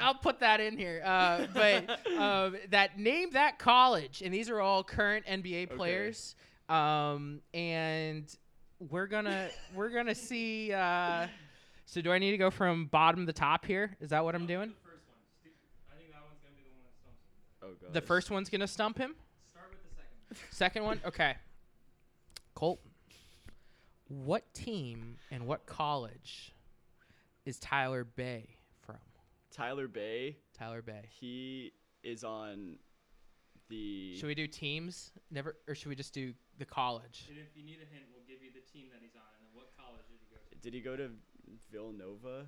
I'll put that in here. Uh, but um, that name that college, and these are all current NBA players. Um, and we're gonna we're gonna see. Uh, so do I need to go from bottom to top here? Is that what I'm doing? The first one. Stu- I think that one's gonna be the one that stumps you. Oh gosh. The first one's gonna stump him. Start with the second. one. Second one, okay. Colt, what team and what college is Tyler Bey from? Tyler Bey. Tyler Bey. He is on the. Should we do teams? Never, or should we just do the college? And if you need a hint, we'll give you the team that he's on and then what college did he go to. Did he go to Villanova?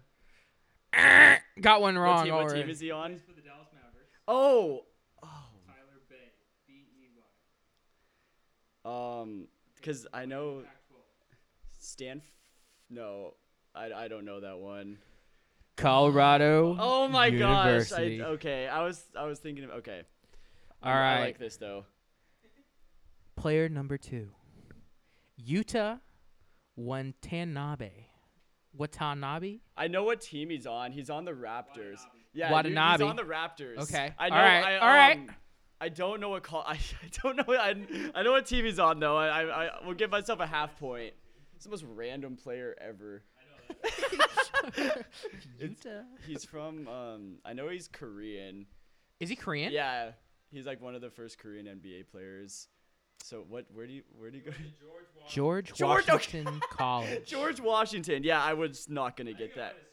Got one wrong what team, what team is he on? Plays for the Dallas Mavericks. Oh. Oh. Tyler Bey. B E Y. Um. Because I know Stan. No, I, I don't know that one. Colorado. Oh my University. gosh! I, okay, I was I was thinking of okay. All Um, I like this though. Player number two. Yuta Watanabe. Watanabe. I know what team he's on. He's on the Raptors. Watanabe. Yeah, Watanabe. he's on the Raptors. Okay, I know. all right, I, all right. I don't know what call. I, I don't know. I, I know what team he's on though. I, I I will give myself a half point. It's the most random player ever. Utah. He's from. Um, I know he's Korean. Is he Korean? Yeah, he's like one of the first Korean NBA players. So what? Where do you where do you go? George Washington. George, George- okay. Washington College. George Washington. Yeah, I was not gonna get that.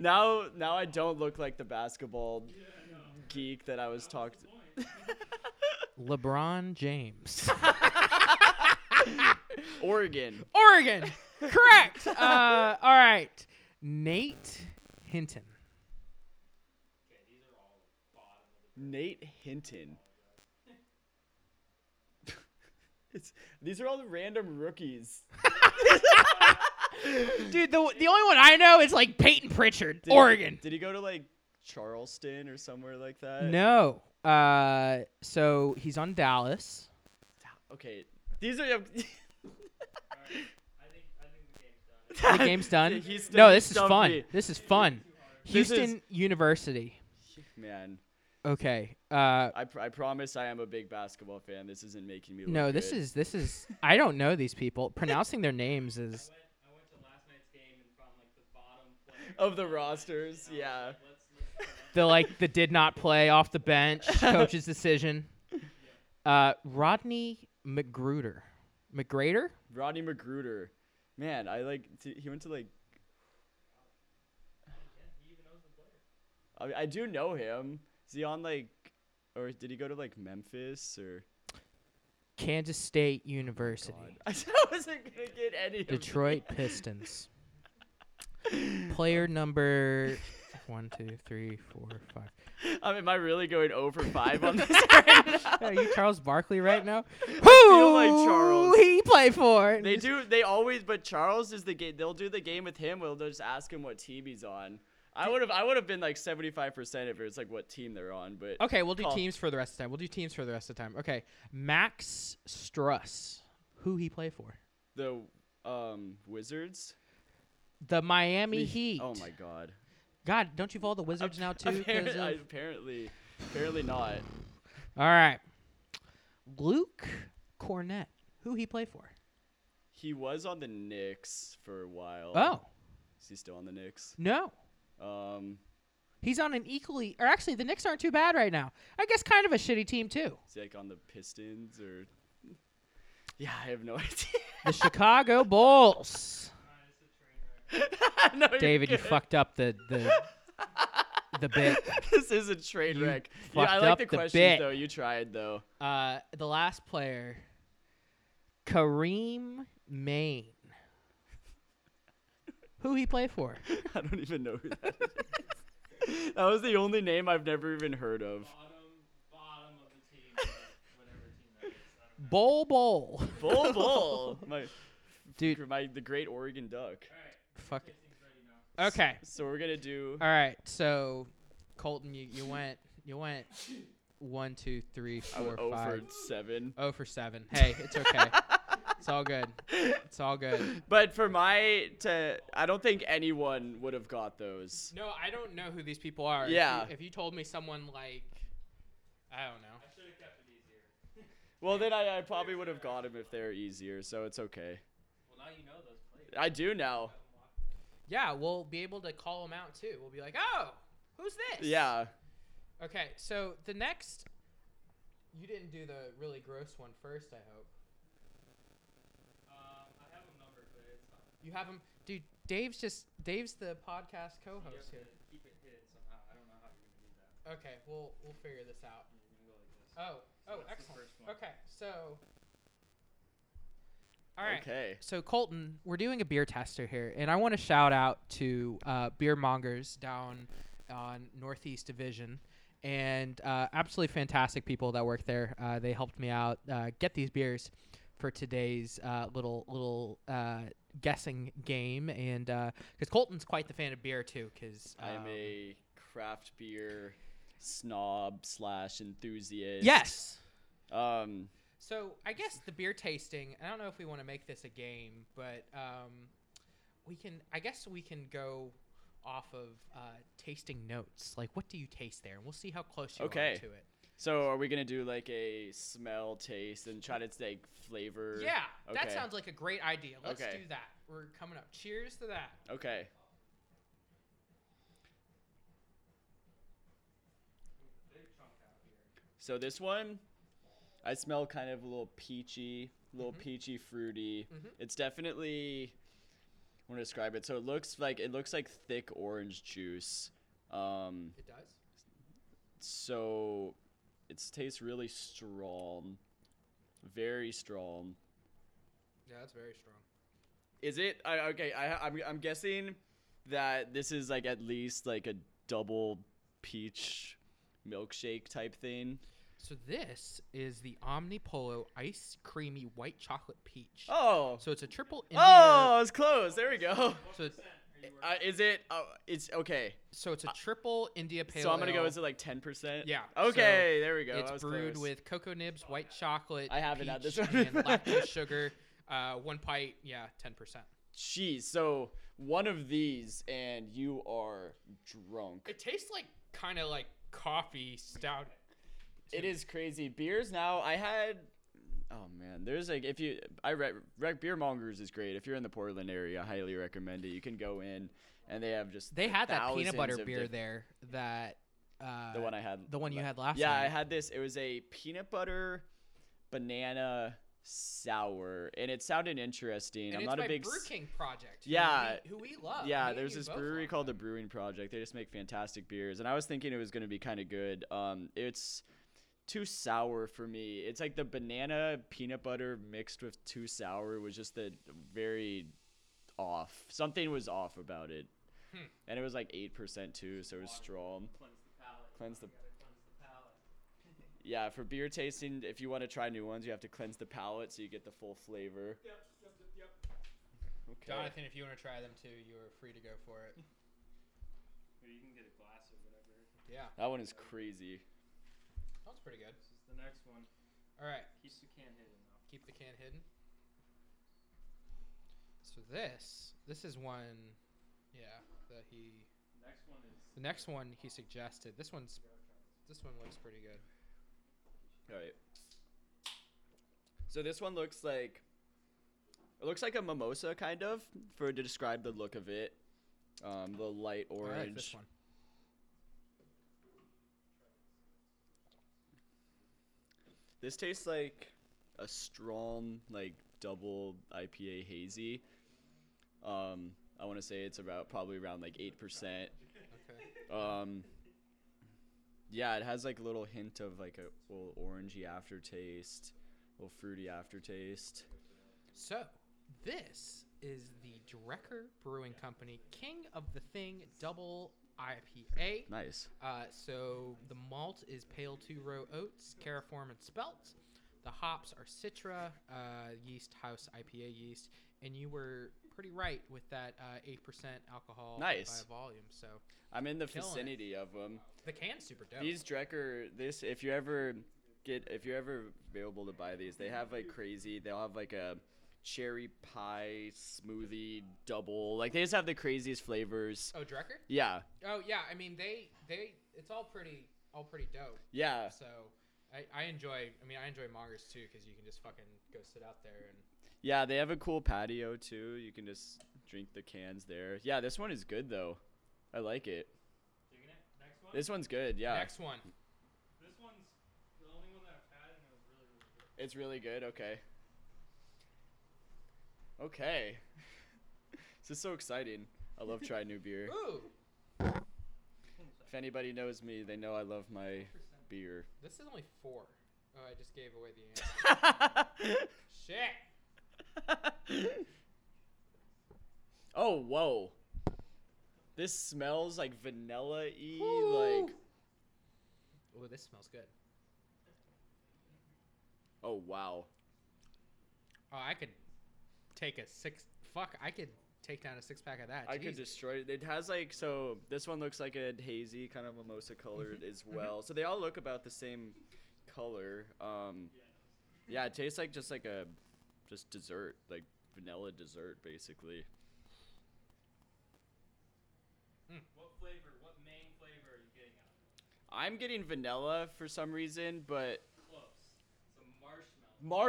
Now now I don't look like the basketball geek that I was talked. LeBron James. Oregon. Oregon. Correct. Uh, all right. Nate Hinton. Nate Hinton. it's, these are all the random rookies. Dude, the the only one I know is like Payton Pritchard, Did- Oregon. Did he go to like Charleston or somewhere like that? No. Uh, so he's on Dallas. Okay. These are. I think I think the game's done. The game's done. No, this is fun. me. This is fun. This is- Houston University. Man, Okay. Uh, I, pr- I promise I am a big basketball fan. This isn't making me. Look no, this good. is this is. I don't know these people. Pronouncing their names is. I went I went to last night's game and found like the bottom player of the rosters. Yeah. Let's let's the like the did not play off the bench coach's decision. Uh, Rodney McGruder, McGrader. Rodney McGruder, Man, I like. T- he went to like. I, I do know him. Is he on like, or did he go to like Memphis or? Kansas State University, I said I wasn't gonna get any. of Detroit Pistons. Player number one, two, three, four, five. mean, am I really going over five on this? right now? Are you Charles Barkley right now? Who like Who Charles. he play for? They do. They always. But Charles is the game. They'll do the game with him. They'll just ask him what team he's on. I would have. I would have been like seventy five percent if it was like what team they're on. But Okay, we'll do Call. teams for the rest of the time. We'll do teams for the rest of the time. Okay, Max Strus. Who he play for? the um Wizards. The Miami The- Heat. Oh my God. God, don't you follow the Wizards now too? Apparently, of- apparently, apparently not. All right. Luke Kornet. Who he play for? He was on the Knicks for a while. Oh Is he still on the Knicks? no, Um, he's on an equally, or actually, the Knicks aren't too bad right now. I guess kind of a shitty team too. is he like on the Pistons or? Yeah, I have no idea. The Chicago Bulls. No, David, you fucked up the the the bit. this is a train You wreck. Yeah, I like up the the questions bit. though. You tried though. Uh, the last player, Karim Mane. Who he play for? I don't even know who that is. that was the only name I've never even heard of. bottom bottom of the team, whatever team that is. I don't know. Bol Bol. Bull Bull. My, Dude, my the great Oregon Duck. All right, fuck it. team's ready now. Okay. So we're gonna do. All right. So, Colton, you, you went you went one, two, three, I four, oh went over five. seven. Oh for seven. Hey, it's okay. it's all good. It's all good. But for my to, I don't think anyone would have got those. No, I don't know who these people are. If you- Yeah. If you, told me someone like, I don't know. I should have kept it easier. Well, then I, I probably would have got them if they were easier. So it's okay. Well, now you know those players. I do now. Yeah, we'll be able to call them out too. We'll be like, oh, who's this? Yeah. Okay, so the next, you didn't do the really gross one first. I hope Um, I have them numbered, but it's fine. you have them, dude. Dave's just Dave's the podcast co-host here. keep it hidden somehow. I don't know how you're gonna do that. Okay, we'll we'll figure this out. You're gonna go like this. Oh, oh, that's the excellent. first one. Okay, so. All right. Okay. So Colton, we're doing a beer tester here, and I want to shout out to uh, beer mongers down on Northeast Division, and uh, absolutely fantastic people that work there. Uh, they helped me out uh, get these beers for today's uh, little little uh, guessing game, and because Colton's quite the fan of beer too, because I'm a craft beer snob slash enthusiast. yes. Um. So I guess the beer tasting. I don't know if we want to make this a game, but um, we can. I guess we can go off of uh, tasting notes. Like, what do you taste there? And we'll see how close you Okay. are to it. So are we gonna do like a smell, taste, and try to like flavor? Yeah, that sounds like a great idea. Let's Okay. do that. We're coming up. Cheers to that. Okay. So this one, I smell kind of a little peachy, a little Mhm. peachy, fruity. Mhm. It's definitely. I want to describe it. So it looks like it looks like thick orange juice. Um, It does. so it tastes really strong, very strong. Yeah, that's very strong. Is it? I, okay, I, I'm, I'm guessing that this is like at least like a double peach milkshake type thing. So this is the Omnipollo Ice Creamy White Chocolate Peach. Oh. So it's a triple India. Oh, it's close. There we go. So, Uh, is it? Uh, it's okay. so it's a triple India Pale so I'm gonna go. Is it like 10%? Yeah, Okay, there we go. It's brewed close. with cocoa nibs, white chocolate. I haven't had this one. and lactose sugar. Uh, one pint, yeah, ten percent. Jeez. So one of these, and you are drunk. It tastes like kind of like coffee stout. It is crazy. Beers now. I had. Oh man, there's like if you I re, re, beer mongers is great. If you're in the Portland area, I highly recommend it. You can go in and they have just They had that peanut butter beer diff- there. That uh, The one I had. the one you had last Yeah, I had this. It was a peanut butter banana sour, and it sounded interesting. and I'm not a big. Brew King project. who Yeah. we, who we love. yeah, Me there's this brewery called the. Brewing Project. They just make fantastic beers, and I was thinking it was going to be kind of good. Um, it's too sour for me. It's like the banana peanut butter mixed with too sour was just the very off. Something was off about it, Hmm. and it was like eight percent too, so it was strong. Cleanse the palate. Cleanse the cleanse the palate. yeah for beer tasting. If you want to try new ones, you have to cleanse the palate so you get the full flavor. Yep, yep, yep, yep. Okay. Jonathan, if you want to try them too, you are free to go for it. Or you can get a glass or whatever. Yeah, That one is crazy. That's pretty good. This is the next one. All right, Keeps the can hidden though. keep the can hidden. So this, this is one, yeah, that he. Next one is. The next one he suggested. This one's, this one looks pretty good. All right. So this one looks like it looks like a mimosa kind of for to describe the look of it. Um, the light I orange. like this one. This tastes like a strong like double IPA hazy. Um, I want to say it's about probably around like eight percent. Okay. Um, yeah, it has like a little hint of like a little orangey aftertaste, little fruity aftertaste. So, this is the Drekker Brewing Company King of the Thing Double IPA. Nice. Uh, so, the malt is pale two row oats, Carafoam, and spelt. The hops are Citra, uh, yeast house IPA yeast. And you were pretty right with that uh, 8% alcohol Nice. by volume. So, I'm in the Killing it. vicinity of them. the can's super dope. These Drekker, this if you ever get if you're ever available to buy these, they have like crazy. They'll have like a cherry pie smoothie double. Like they just have the craziest flavors. oh, Drekker? Yeah, Oh, yeah. I mean, they, they, it's all pretty, all pretty dope. yeah. So I, I enjoy. I mean, I enjoy Mongers too because you can just fucking go sit out there and. Yeah, they have a cool patio too. You can just drink the cans there. Yeah, this one is good though. I like it. Digging it? Next one? This one's good. Yeah, Next one. This one's the only one that I've had and it was really, really good. it's really good. Okay. Okay. this is so exciting. I love trying new beer. Ooh, If anybody knows me, they know I love my beer. this is only four. Oh, I just gave away the answer. Shit. oh, whoa. This smells like vanilla y. Like, Oh, this smells good. oh, wow. Oh, I could take a six. Fuck, I could take down a six pack of that. I could destroy it. It has like, so this one looks like a hazy, kind of mimosa colored Mm-hmm. as well. So they all look about the same color. Um, yeah, it tastes like just like a, just dessert, like vanilla dessert, basically. What flavor, what main flavor are you getting out of? I'm getting vanilla for some reason, but Close. Some marshmallow.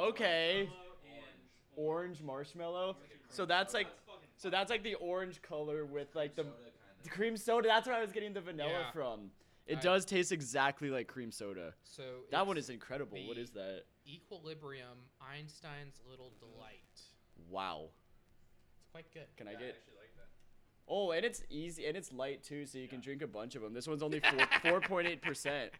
marshmallow. Okay. Marshmallow and Orange marshmallow. So that's like so that's like the orange color with like the, the cream soda. That's where I was getting the vanilla Yeah. from. It I- does taste exactly like cream soda. So That one it's is incredible. What the- is that? Equilibrium Einstein's Little Delight. Wow. It's quite good. Can I get? Oh, and it's easy and it's light too, so you can drink a bunch of them. This one's only four four point eight percent.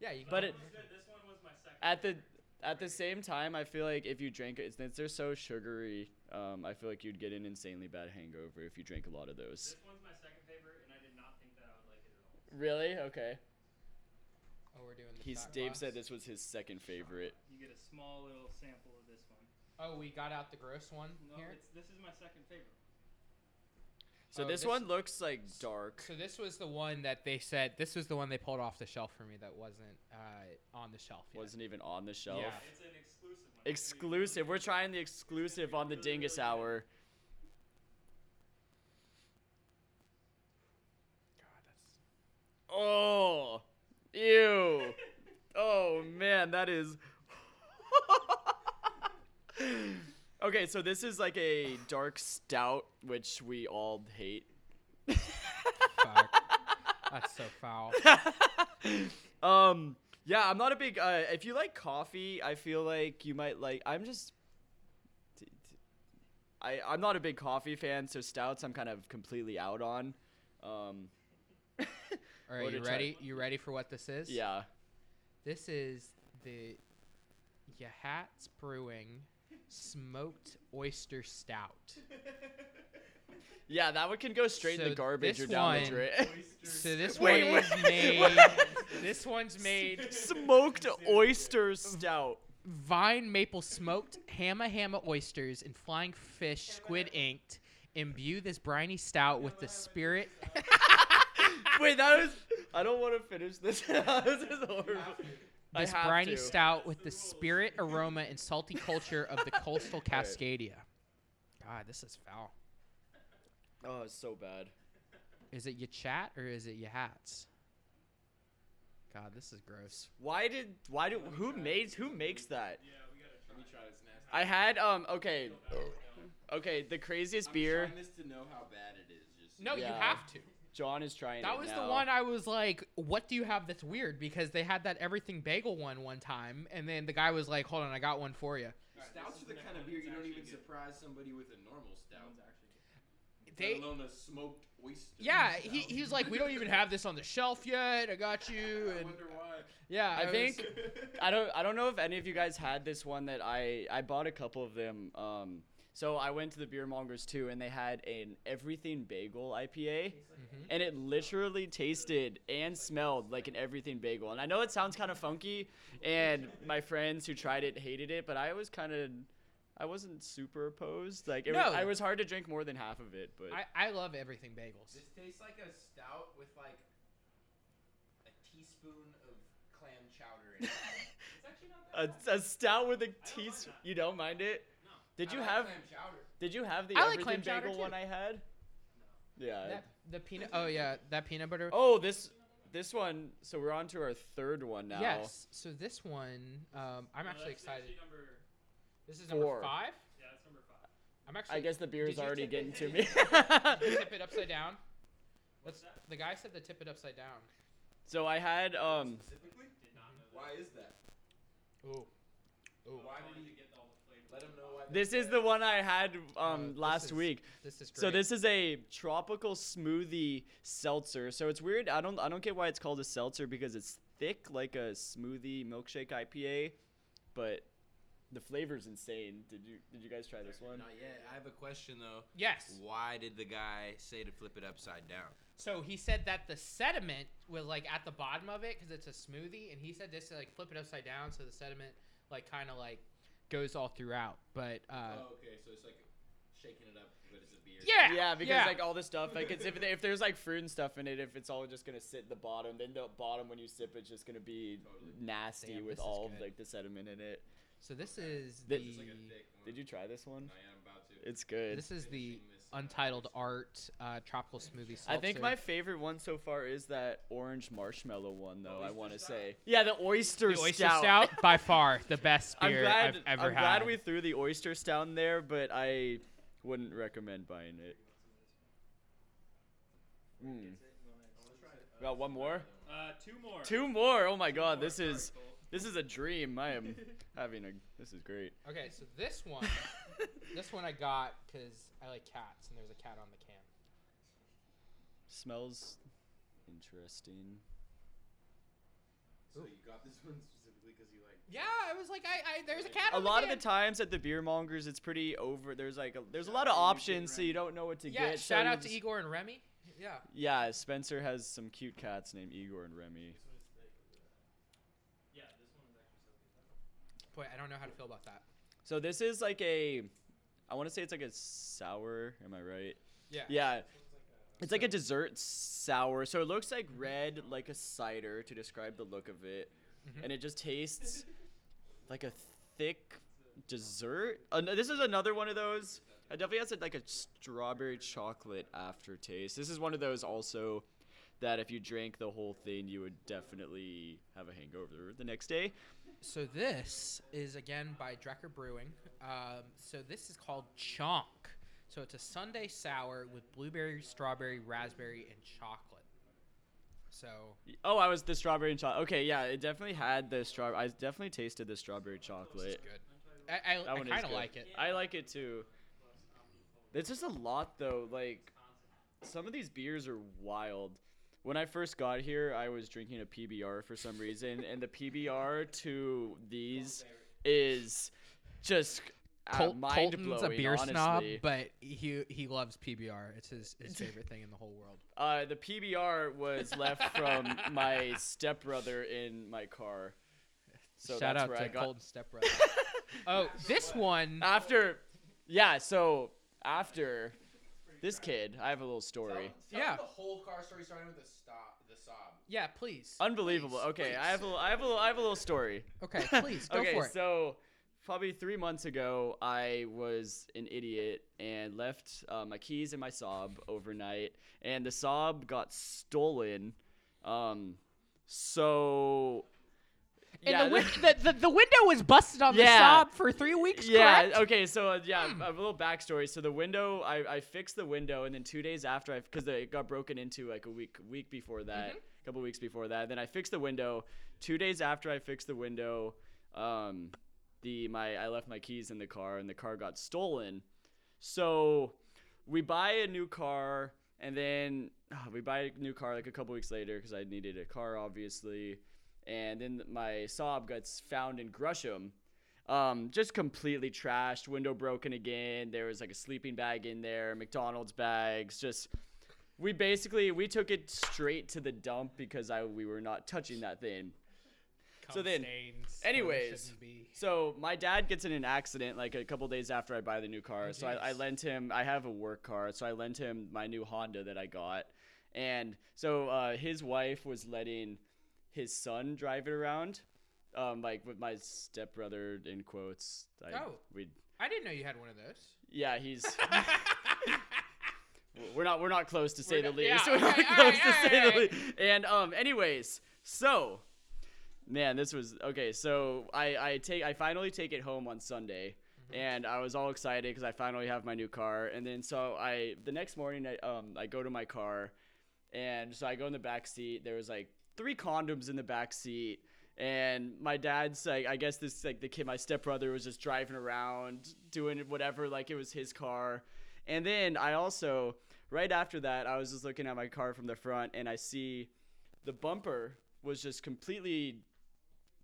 Yeah, you can. But it This one was my second. at the at the same time, I feel like if you drink it, since they're so sugary, um, I feel like you'd get an insanely bad hangover if you drank a lot of those. This one's my second favorite, and I did not think that I would like it at all. Really? Okay. Oh, we're doing the He's shot Dave glass. said this was his second favorite. You get a small little sample of this one. Oh, we got out the gross one No, here. it's, this is my second favorite. So Oh, this, this- one looks like dark. So this was the one that they said this was the one they pulled off the shelf for me that wasn't uh, on the shelf yet. Wasn't even on the shelf. Yeah. It's an exclusive one. Exclusive. We're trying the exclusive on the Dingus Hour. God, that's Oh, ew. Oh man, that is. okay, so this is like a dark stout, which we all hate. fuck. that's so foul. um, yeah, I'm not a big. Uh, if you like coffee, I feel like you might like. I'm just. I, I'm not a big coffee fan, so stouts I'm kind of completely out on. Um, All right, you ready? You ready for what this is? yeah. This is the Yachats Brewing Smoked Oyster Stout. Yeah, that one can go straight in the garbage this or down one- the drain. So this Wait, one wait, is made. wait. This one's made Smoked oyster stout. vine maple smoked Hama Hama oysters and flying fish squid inked. Imbue this briny stout with the spirit. Wait, that was. I don't want to finish this. this is horrible. I this have briny to. stout with the spirit, aroma, and salty culture of the coastal Cascadia. God, this is foul. Oh, it's so bad. Is it your chat or is it your hats? God, this is gross. Why did? Why do? Who made Who makes that? Yeah, we gotta try. Let me try this nasty. I had um. Okay. Okay. The craziest I'm beer. trying this to know how bad it is. Just No, you have to. John is trying. That it was now. the one I was like, "What do you have that's weird?" Because they had that everything bagel one one time, and then the guy was like, "Hold on, I got one for you." Stouts are the kind of beer you don't even surprise somebody with a normal stout. They, let alone a smoked oyster. yeah, he, stout. he was like, "We don't even have this on the shelf yet. I got you." I And wonder why. yeah, I was- think I don't I don't know if any of you guys had this one that I I bought a couple of them. Um, so I went to the beer mongers too, and they had an everything bagel IPA, Mhm. and it literally tasted and smelled like an everything bagel. And I know it sounds kind of funky, and my friends who tried it hated it, but I was kind of I wasn't super opposed. Like it No. was, I was hard to drink more than half of it, but I, I love everything bagels. This tastes like a stout with like a teaspoon of clam chowder in it. It's actually not that a, a stout with a teaspoon. You don't mind it? No. Did you like have? clam chowder? Did you have the I like everything clam chowder bagel one I had? Yeah. That, the peanut. Oh yeah, that peanut butter. Oh, this this one. So we're on to our third one now. Yes. So this one, um, I'm No, actually that's excited. number, This is number Four. five. yeah, that's number five. I'm actually. I guess the beer is already getting it? to me. Tip it upside down. What's That's, that? the guy said to tip it upside down. so I had um. Specifically? Did not know that. Why is that? Ooh. Ooh. Why did he get all the flavor. let him know why? This is the one I had Uh, um this last is week. This is great. So this is a tropical smoothie seltzer. So it's weird. I don't I don't get why it's called a seltzer because it's thick like a smoothie milkshake IPA, but the flavor's insane. Did you did you guys try this one? Not yet. I have a question though. Yes. Why did the guy say to flip it upside down? So he said that the sediment was like at the bottom of it because it's a smoothie, and he said this to like flip it upside down so the sediment like kind of like goes all throughout. But uh, oh, okay. So it's like shaking it up, but it's a beer. yeah, Yeah, because yeah. like all the stuff, like it's, if if there's like fruit and stuff in it, if it's all just gonna sit at the bottom, then the bottom when you sip it's just gonna be Totally. nasty Damn, with all of like the sediment in it. So this is This- the like a thick one. Did you try this one? I am about to. It's good. this is the Finishing this in Untitled. Art uh, tropical smoothie. Seltzer. I think my favorite one so far is that orange marshmallow one, though. I want to say, yeah, the oyster, the oyster stout. stout by far the best I'm beer glad. I've ever I'm had. glad we threw the oyster stout in there, but I wouldn't recommend buying it. Mm. Got one more? Uh, two more. Two more. Oh my Two God, more. this is Sorry, Cole. This is a dream. I am having a. This is great. Okay, so this one, this one I got because I like cats, and there's a cat on the can. Smells interesting. So you got this one specifically because you like. Yeah, I was like, I, I there's a cat. A on lot the of the times at the beer mongers, it's pretty over. There's like a, there's a lot of out to Igor and options, so you don't know what to Yeah, get. so shout you out to just- Igor and Remy. Yeah. Yeah, Spencer has some cute cats named Igor and Remy. Boy, I don't know how to feel about that. So this is like a, I want to say it's like a sour. Am I right? Yeah. Yeah. It's like a dessert sour. So it looks like red, like a cider, to describe the look of it, Mhm. and it just tastes like a thick dessert. Uh, this is another one of those. It definitely has a, like a strawberry chocolate aftertaste. This is one of those also that if you drank the whole thing, you would definitely have a hangover the next day. So this is again by Drekker Brewing. Um, so this is called Chonk. So it's a sundae sour with blueberry, strawberry, raspberry, and chocolate. So Oh, I was the strawberry and chocolate. Okay, yeah, it definitely had the straw. I definitely tasted the strawberry is chocolate. good. I, I, I kind of like it. I like it too. It's just a lot though. Like some of these beers are wild. When I first got here, I was drinking a PBR for some reason, and the PBR to these is just uh, Colt, mind Colton's a beer honestly. snob, but he he loves PBR. It's his, his favorite thing in the whole world. Uh, the PBR was left from my stepbrother in my car. So Shout that's out where to I got Colton's stepbrother. oh, this one. after. Yeah, so after this kid, I have a little story. Yeah. The whole car story starting with the stop, the Saab. Yeah, please. Unbelievable. Please, okay, please. I have a, I have a, I have a little story. Okay, please go okay, for it. Okay, so probably three months ago, I was an idiot and left uh, my keys and my Saab overnight, and the Saab got stolen. Um, so. And yeah, the, win- the, the the window was busted on Yeah. the Saab for three weeks. Yeah. correct? Okay. So uh, yeah, a little backstory. So the window, I, I fixed the window, and then two days after, I because it got broken into like a week week before that, a couple weeks before that. Then I fixed the window. Two days after I fixed the window, um, the my I left my keys in the car, and the car got stolen. So we buy a new car, and then ah, we buy a new car like a couple weeks later because I needed a car, obviously. And then my Saab gets found in Gresham um, just completely trashed, window broken again. There was like a sleeping bag in there, McDonald's bags. Just we basically we took it straight to the dump because I we were not touching that thing. so then- stains anyways. So my dad gets in an accident like a couple days after I buy the new car. Oh, so I, I lent him. I have a work car, so I lent him my new Honda that I got. And so uh, his wife was letting his son drive it around, um, like with my stepbrother in quotes. I, Oh. we I didn't know you had one of those. yeah, he's. we're not we're not close to say We're the not- least. yeah, we're not close alright, to say the least. And um, anyways, so, man, this was okay. So I I take I finally take it home on Sunday, Mm-hmm. and I was all excited because I finally have my new car. And then so I the next morning I um I go to my car, and so I go in the back seat. There was like three condoms in the back seat. And my dad's like, I guess this like the kid, my stepbrother was just driving around doing whatever, like it was his car. And then I also, right after that, I was just looking at my car from the front, and I see the bumper was just completely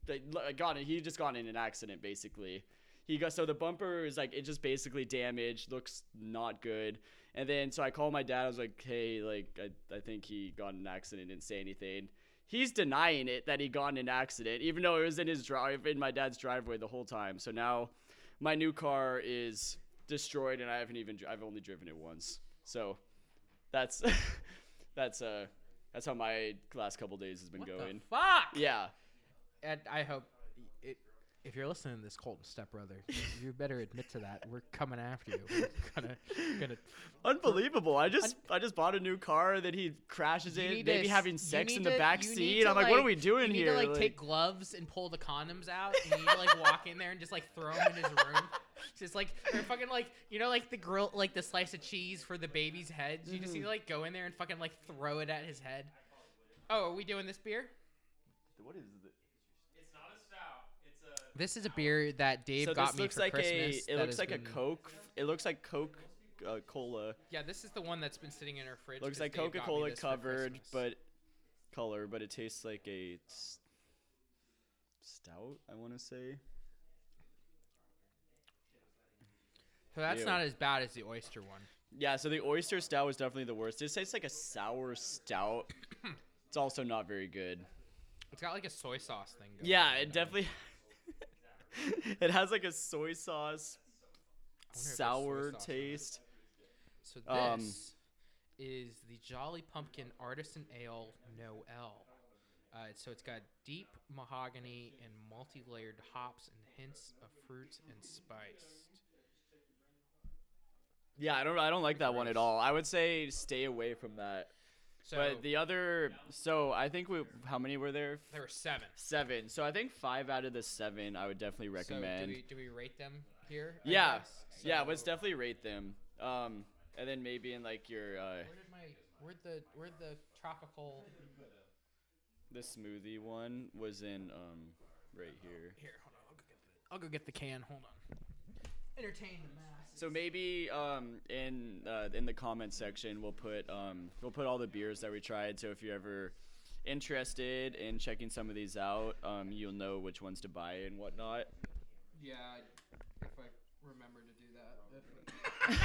like got it. He just got in an accident basically. He got so the bumper is like it just basically damaged, looks not good. And then so I called my dad. I was like, hey, like I, I think he got an accident. Didn't say anything. He's denying it that he got in an accident, even though it was in his drive in my dad's driveway the whole time. So now my new car is destroyed, and I haven't even I've only driven it once. So that's that's uh that's how my last couple days has been What going. the fuck? Yeah. And I hope if you're listening to this, Colton stepbrother, you better admit to that. We're coming after you. We're gonna gonna. Unbelievable. I just I just bought a new car that he crashes in, need to maybe having sex in the to- back seat. I'm like, what are we doing you need here? to like, Like- take gloves and pull the condoms out, and you need to like walk in there and just like throw them in his room. Just like or fucking like you know like the grill like the slice of cheese for the baby's heads. You just Mm-hmm. need to like go in there and fucking like throw it at his head. Oh, are we doing this beer? what is it? It's not a stout. It's a. This is a beer that Dave so got me for like Christmas. a it looks like a Coke. It looks like Coke uh, cola. Yeah, this is the one that's been sitting in our fridge. Looks like me Coca-Cola covered, but color, but it tastes like a stout. I want to say. so that's Ew. not as bad as the oyster one. Yeah, so the oyster stout was definitely the worst. This tastes like a sour stout. it's also not very good. It's got like a soy sauce thing. Going Yeah, it in definitely. it has like a soy sauce I wonder if there's soy sour sauce taste. So this Um, is the Jolly Pumpkin Artisan Ale Noel. Uh, so it's got deep mahogany and multi-layered hops and hints of fruit and spice. Yeah, I don't I don't like that one at all. I would say stay away from that. So but the other so I think we how many were there? there were seven. Seven. So I think five out of the seven I would definitely recommend. So do we, do we rate them here? I yeah. guess? Yeah, So let's definitely rate them. Um and then maybe in like your uh Where did my where'd the where'd the tropical the smoothie one was in um right here. here? Hold on, I'll go get the I'll go get the can. Hold on. Entertain the masses. So maybe um, in uh, in the comment section we'll put um, we'll put all the beers that we tried. So if you're ever interested in checking some of these out, um, you'll know which ones to buy and whatnot. Yeah, if I remember to do that.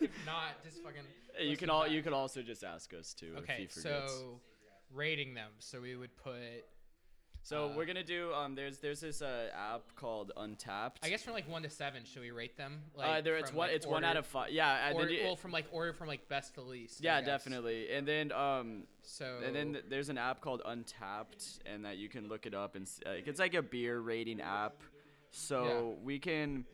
If, if not, just fucking. You can all you could also just ask us too if Okay, he forgets. so rating them. So we would put. So uh, we're gonna do um, there's there's this uh, app called Untappd. I guess from like one to seven, should we rate them? Like, uh, there it's one like, it's one out of five. Yeah, and Or, then you- well, from like order from like best to least. Yeah, definitely. And then um, So And then there's an app called Untappd, and that you can look it up and uh, it's like a beer rating app. So we can,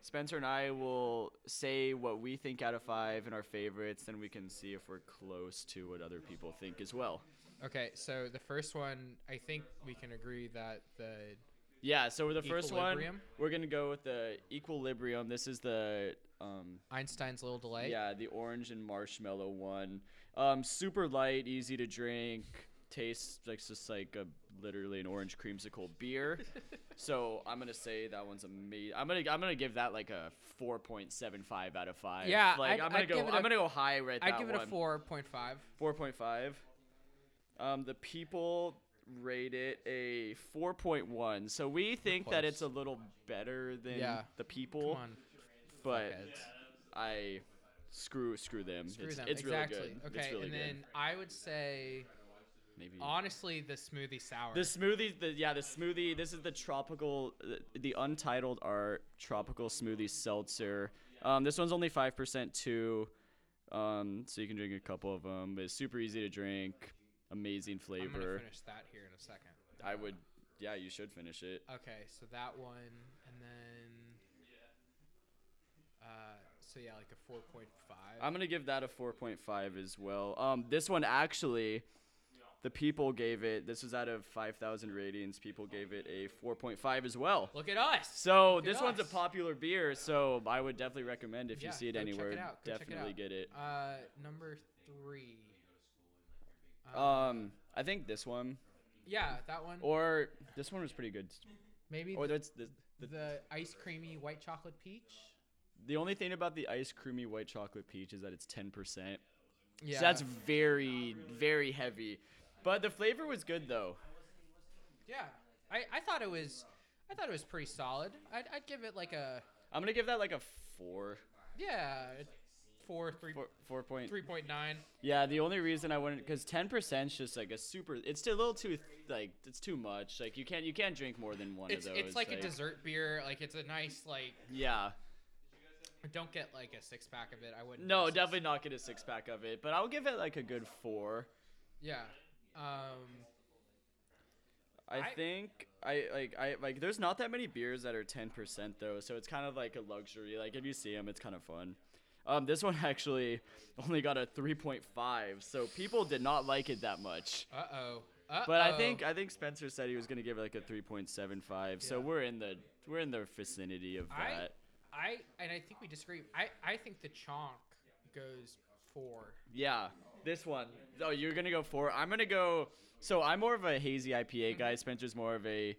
Spencer and I will say what we think out of five and our favorites, then we can see if we're close to what other people think as well. Okay, so the first one, I think we can agree that the Yeah. So the first one, Equilibrium? we're gonna go with the Equilibrium. This is the um, Einstein's Little Delay. yeah, the orange and marshmallow one. Um, super light, easy to drink. Tastes like just like a literally an orange creamsicle beer. so I'm gonna say that one's amazing. I'm gonna I'm gonna give that like a 4.75 out of five. Yeah, like I'd- I'm gonna I'd go give it I'm gonna go high right now. I'd give it a one. four point five. 4.5. Um, the people rate it a 4.1. So we think that it's a little better than Yeah. the people, Come on, but fuckheads. I screw screw them. Screw it's, them. it's exactly. really good. Okay, it's really and good. then I would say Maybe honestly the smoothie sour. the smoothie. The yeah, the smoothie. This is the tropical, uh, the untitled art tropical smoothie seltzer. Um, this one's only five percent too. Um, so you can drink a couple of them. It's super easy to drink. Amazing I'm gonna flavor. finish that here in a second. I would. Yeah, you should finish it. Okay, so that one, and then, uh, so yeah, like a four point five. I'm gonna give that a 4.5 as well. Um, this one actually, the people gave it. This was out of 5,000 ratings. People gave it a 4.5 as well. Look at us. So Look at this one's a us. popular beer. So I would definitely recommend if Yeah, you see it go check it anywhere, out, go check it definitely out. get it. Uh, number three. Um, I think this one yeah, that one. or this one was pretty good. Maybe Or the, that's the, the, the ice creamy white chocolate peach. the only thing about the ice creamy white chocolate peach is that it's 10%. Yeah, So that's very very heavy. But the flavor was good though. yeah. I, I thought it was, I thought it was pretty solid. I'd, I'd give it like a I'm gonna give that like a four, yeah, four three four, four point. three point nine. Yeah, the only reason I wouldn't, because ten percent is just like a super. It's a little too like it's too much. Like you can't you can't drink more than one It's of those. it's like a dessert beer. Like it's a nice like. Yeah. Don't get like a six pack of it. I wouldn't. No, definitely not get a six pack of it, but I'll give it like a good four. Yeah. Um. I, I- think I like I like. There's not that many beers that are ten percent though, so it's kind of like a luxury. Like if you see them, it's kind of fun. Um, this one actually only got a three point five, so people did not like it that much. Uh oh. Uh But I think I think Spencer said he was gonna give it like a 3.75. So we're in the we're in the vicinity of I- that. I I and I think we disagree. I I think the chonk goes four. yeah, this one. Oh, you're gonna go for. I'm gonna go. So I'm more of a hazy IPA guy. Spencer's more of a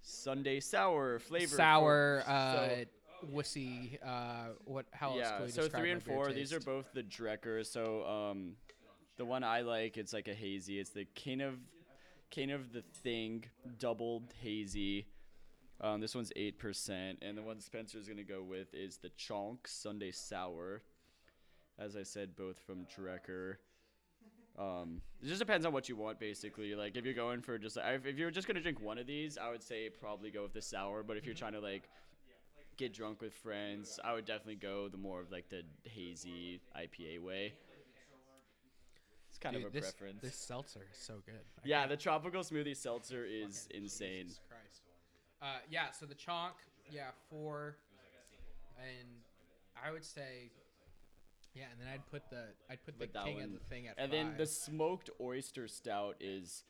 sundae sour flavor. Sour, for- uh, so- wussy. Uh, what? How else? yeah. Can we So three and four. These are both the Drekker. So um, the one I like, it's like a hazy. It's the King of King of the Thing doubled hazy. Um, this one's eight percent, and the one Spencer's gonna go with is the Chonk Sundae Sour. As I said, both from Drekker. Um, it just depends on what you want, basically. Like if you're going for just if if you're just gonna drink one of these, I would say probably go with the sour. But if you're trying to like get drunk with friends, I would definitely go the more of like the hazy IPA way. It's kind Dude, of a this, preference. This seltzer is so good. I yeah, the tropical smoothie seltzer is insane. Jesus Christ. Uh, yeah, so the chonk, yeah, four, and I would say, yeah, and then I'd put the I'd put the king of one- the thing at And five. then the smoked oyster stout is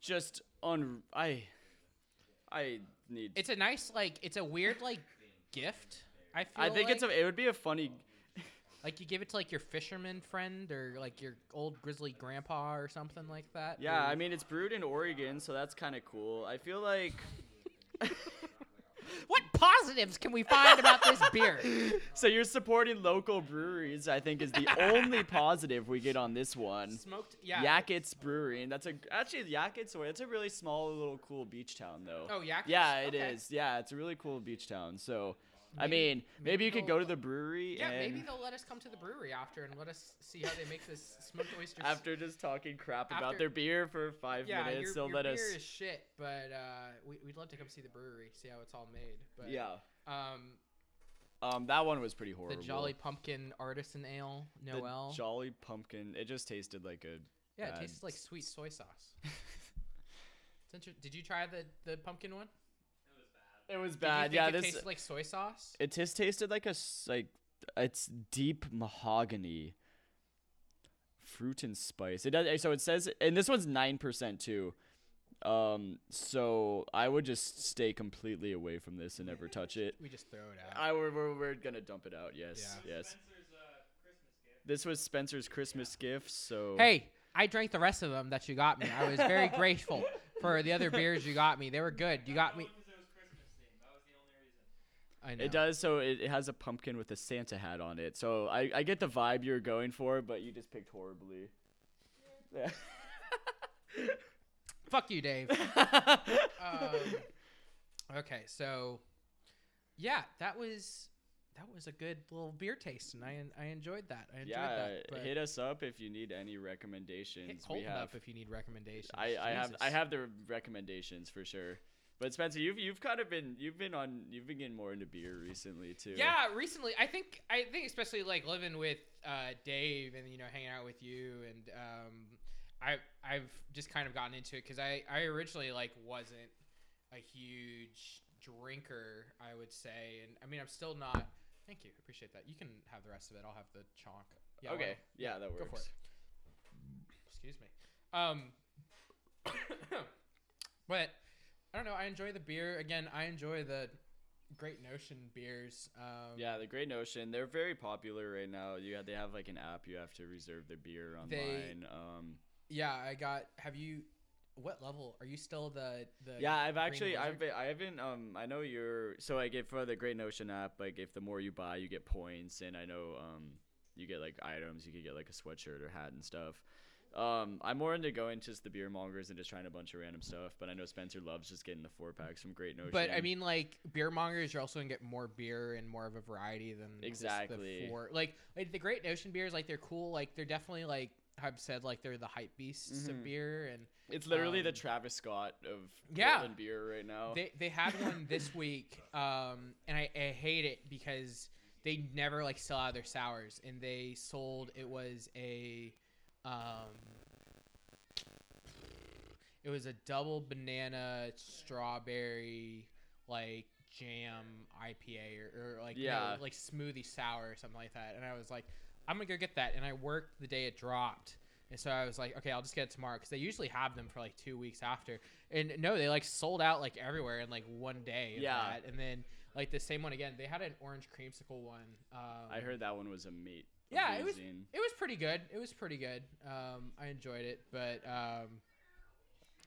just un. I I need. it's a nice like it's a weird like gift. I feel I think it's a. It would be a funny. like you give it to like your fisherman friend or like your old grizzly grandpa or something like that. Yeah, who- I mean it's brewed in Oregon, so that's kind of cool. I feel like. what positives can we find about this beer? So you're supporting local breweries. I think is the only positive we get on this one. Smoked, yeah. Yachats Brewery, and that's a actually Yachats. It's a really small little cool beach town though. Oh, Yachats? Yeah, it is. Okay. Yeah, it's a really cool beach town. So, I mean, maybe, you could go to the brewery Yeah, and maybe they'll let us come to the brewery after and let us see how they make this smoked oyster. s- after just talking crap about After- their beer for five yeah, minutes, your, they'll your let beer us. is shit, but uh, we, we'd love to come see the brewery, see how it's all made. But yeah. um, Um, that one was pretty horrible. the horrible. Jolly Pumpkin Artisan Ale, The Noel. Jolly Pumpkin. It just tasted like a. yeah, it bad tastes like sweet soy sauce. It's inter- Did you try the the pumpkin one? It was bad. Yeah, it this. tasted like soy sauce. It just tasted like a like it's deep mahogany, fruit and spice. It does. So it says, and this one's nine percent too. Um, so I would just stay completely away from this and never touch it. We just throw it out. I we're, we're, we're gonna dump it out. Yes, Yeah. yes. Spencer's Christmas gift. This was Spencer's Christmas gift. So Hey, I drank the rest of them that you got me. I was very grateful for the other beers you got me. They were good. You got me. Because it was Christmas themed. That was the only reason. I know. It does. So it, it has a pumpkin with a Santa hat on it. So I, I get the vibe you're going for, but you just picked horribly. Yeah. Fuck you, Dave. um, okay, so yeah, that was that was a good little beer taste, and I I enjoyed that. I enjoyed yeah, that. Hit us up if you need any recommendations. hit we have. up if you need recommendations. I, I have I have the recommendations for sure. But Spencer, you've you've kind of been you've been on you've been getting more into beer recently too. Yeah, recently I think I think especially like living with uh, Dave and you know hanging out with you and um, I I've just kind of gotten into it because I I originally like wasn't a huge drinker I would say and I mean I'm still not. Thank you, appreciate that. You can have the rest of it. I'll have the chonk. Yeah, okay. don't- Yeah, that works. Go for it. Excuse me. Um, but I don't know. I enjoy the beer. Again, I enjoy the Great Notion beers. Um, Yeah, the Great Notion. They're very popular right now. You have, they have like an app you have to reserve their beer They- online. um, Yeah, I got. Have you? What level are you still the the? yeah, I've actually I've been, I haven't um I know you're so I get for the Great Notion app like if the more you buy you get points and I know um you get like items you could get like a sweatshirt or hat and stuff. Um, I'm more into going to just the beer mongers and just trying a bunch of random stuff, but I know Spencer loves just getting the four packs from Great Notion. But I mean, like beer mongers, you're also gonna get more beer and more of a variety than Exactly. the four. Like, like the Great Notion beers, like they're cool. Like they're definitely like I've said, like they're the hype beasts Mhm. of beer, and it's literally the um, Travis Scott of Yeah. Portland beer right now. They they had one this week, um, and I, I hate it because they never like sell out their sours, and they sold it was a, um, it was a double banana strawberry like jam IPA or, or like no, Yeah. like smoothie sour or something like that, and I was like, I'm gonna go get that, and I worked the day it dropped. And so I was like, okay, I'll just get it tomorrow because they usually have them for like two weeks after. And no, they like sold out like everywhere in like one day. Yeah. that. And then like the same one again. They had an orange creamsicle one. Um, I heard that one was a mate. Yeah, it was- it was pretty good. It was pretty good. Um, I enjoyed it, but um,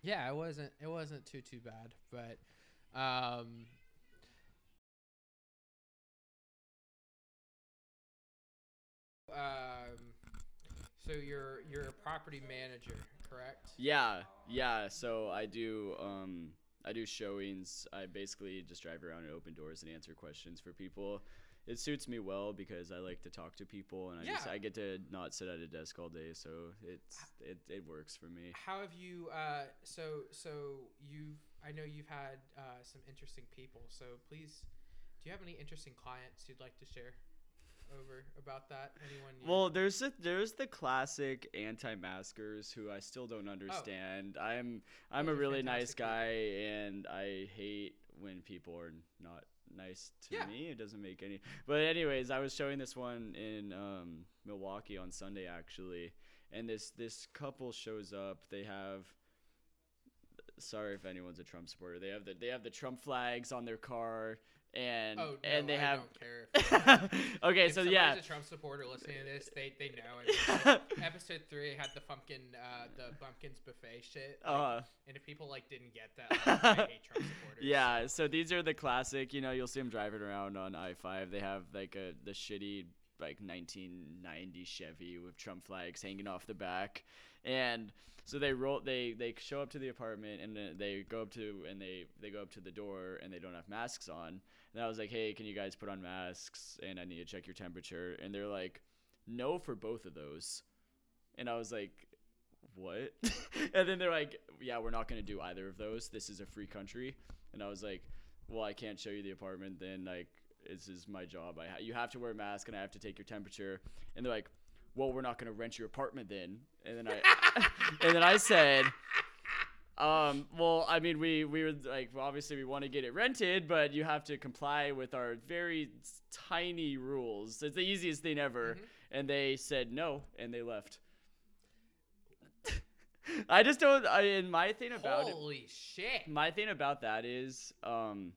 yeah, it wasn't. It wasn't too too bad. But um, um, so you're you're a property manager, correct? Yeah, yeah. So I do um I do showings. I basically just drive around and open doors and answer questions for people. It suits me well because I like to talk to people and I just I get to not sit at a desk all day, so it's it, it works for me. How have you? Uh, so so you've I know you've had uh, some interesting people. So please, do you have any interesting clients you'd like to share over about that? Anyone? You, Well, there's a, there's the classic anti-maskers who I still don't understand. I'm I'm Those a really nice fantastic people. guy, and I hate when people are not nice to Yeah. me. It doesn't make any. But anyways, I was showing this one in um, Milwaukee on Sunday actually, and this this couple shows up. They have. Sorry if anyone's a Trump supporter. They have the they have the Trump flags on their car, and oh, no, and they I have. don't care. Okay, if so yeah. a Trump supporter listening to this, they they know. I mean, like, episode three had the pumpkin uh, the bumpkins buffet shit. like, Uh, and if people like didn't get that, like, I hate Trump supporters. Yeah, so these are the classic. You know, you'll see them driving around on I five. They have like a the shitty like 1990 Chevy with Trump flags hanging off the back, and so they roll. They they show up to the apartment and they go up to and they they go up to the door and they don't have masks on. And I was like, hey, can you guys put on masks? And I need to check your temperature. And they're like, no for both of those. And I was like, what? and then they're like, yeah, we're not going to do either of those. This is a free country. And I was like, well, I can't show you the apartment. Then, like, this is my job. I ha- you have to wear a mask and I have to take your temperature. And they're like, well, we're not going to rent your apartment then. And then I, and then I said, um, well, I mean, we, we were like, well, obviously we want to get it rented, but you have to comply with our very tiny rules. It's the easiest thing ever. Mhm. And they said no, and they left. I just don't. I, and my thing about it, Holy shit! my thing about that is, um,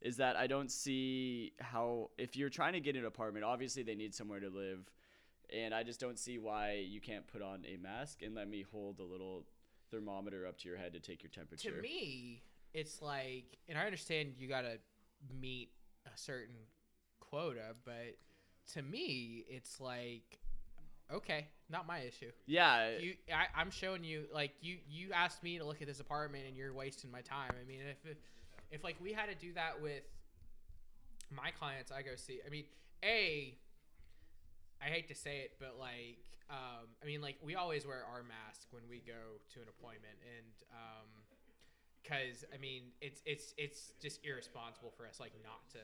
is that I don't see how if you're trying to get an apartment, obviously they need somewhere to live, and I just don't see why you can't put on a mask and let me hold a little thermometer up to your head to take your temperature. To me, it's like, and I understand you gotta meet a certain quota, but to me, it's like, okay, not my issue. yeah, You, I, I'm showing you, like, you, you asked me to look at this apartment, and you're wasting my time. I mean, if, if, if like we had to do that with my clients, I go see. I mean, a, I hate to say it, but like, um, I mean, like we always wear our mask when we go to an appointment, and um, because I mean, it's it's it's just irresponsible for us like not to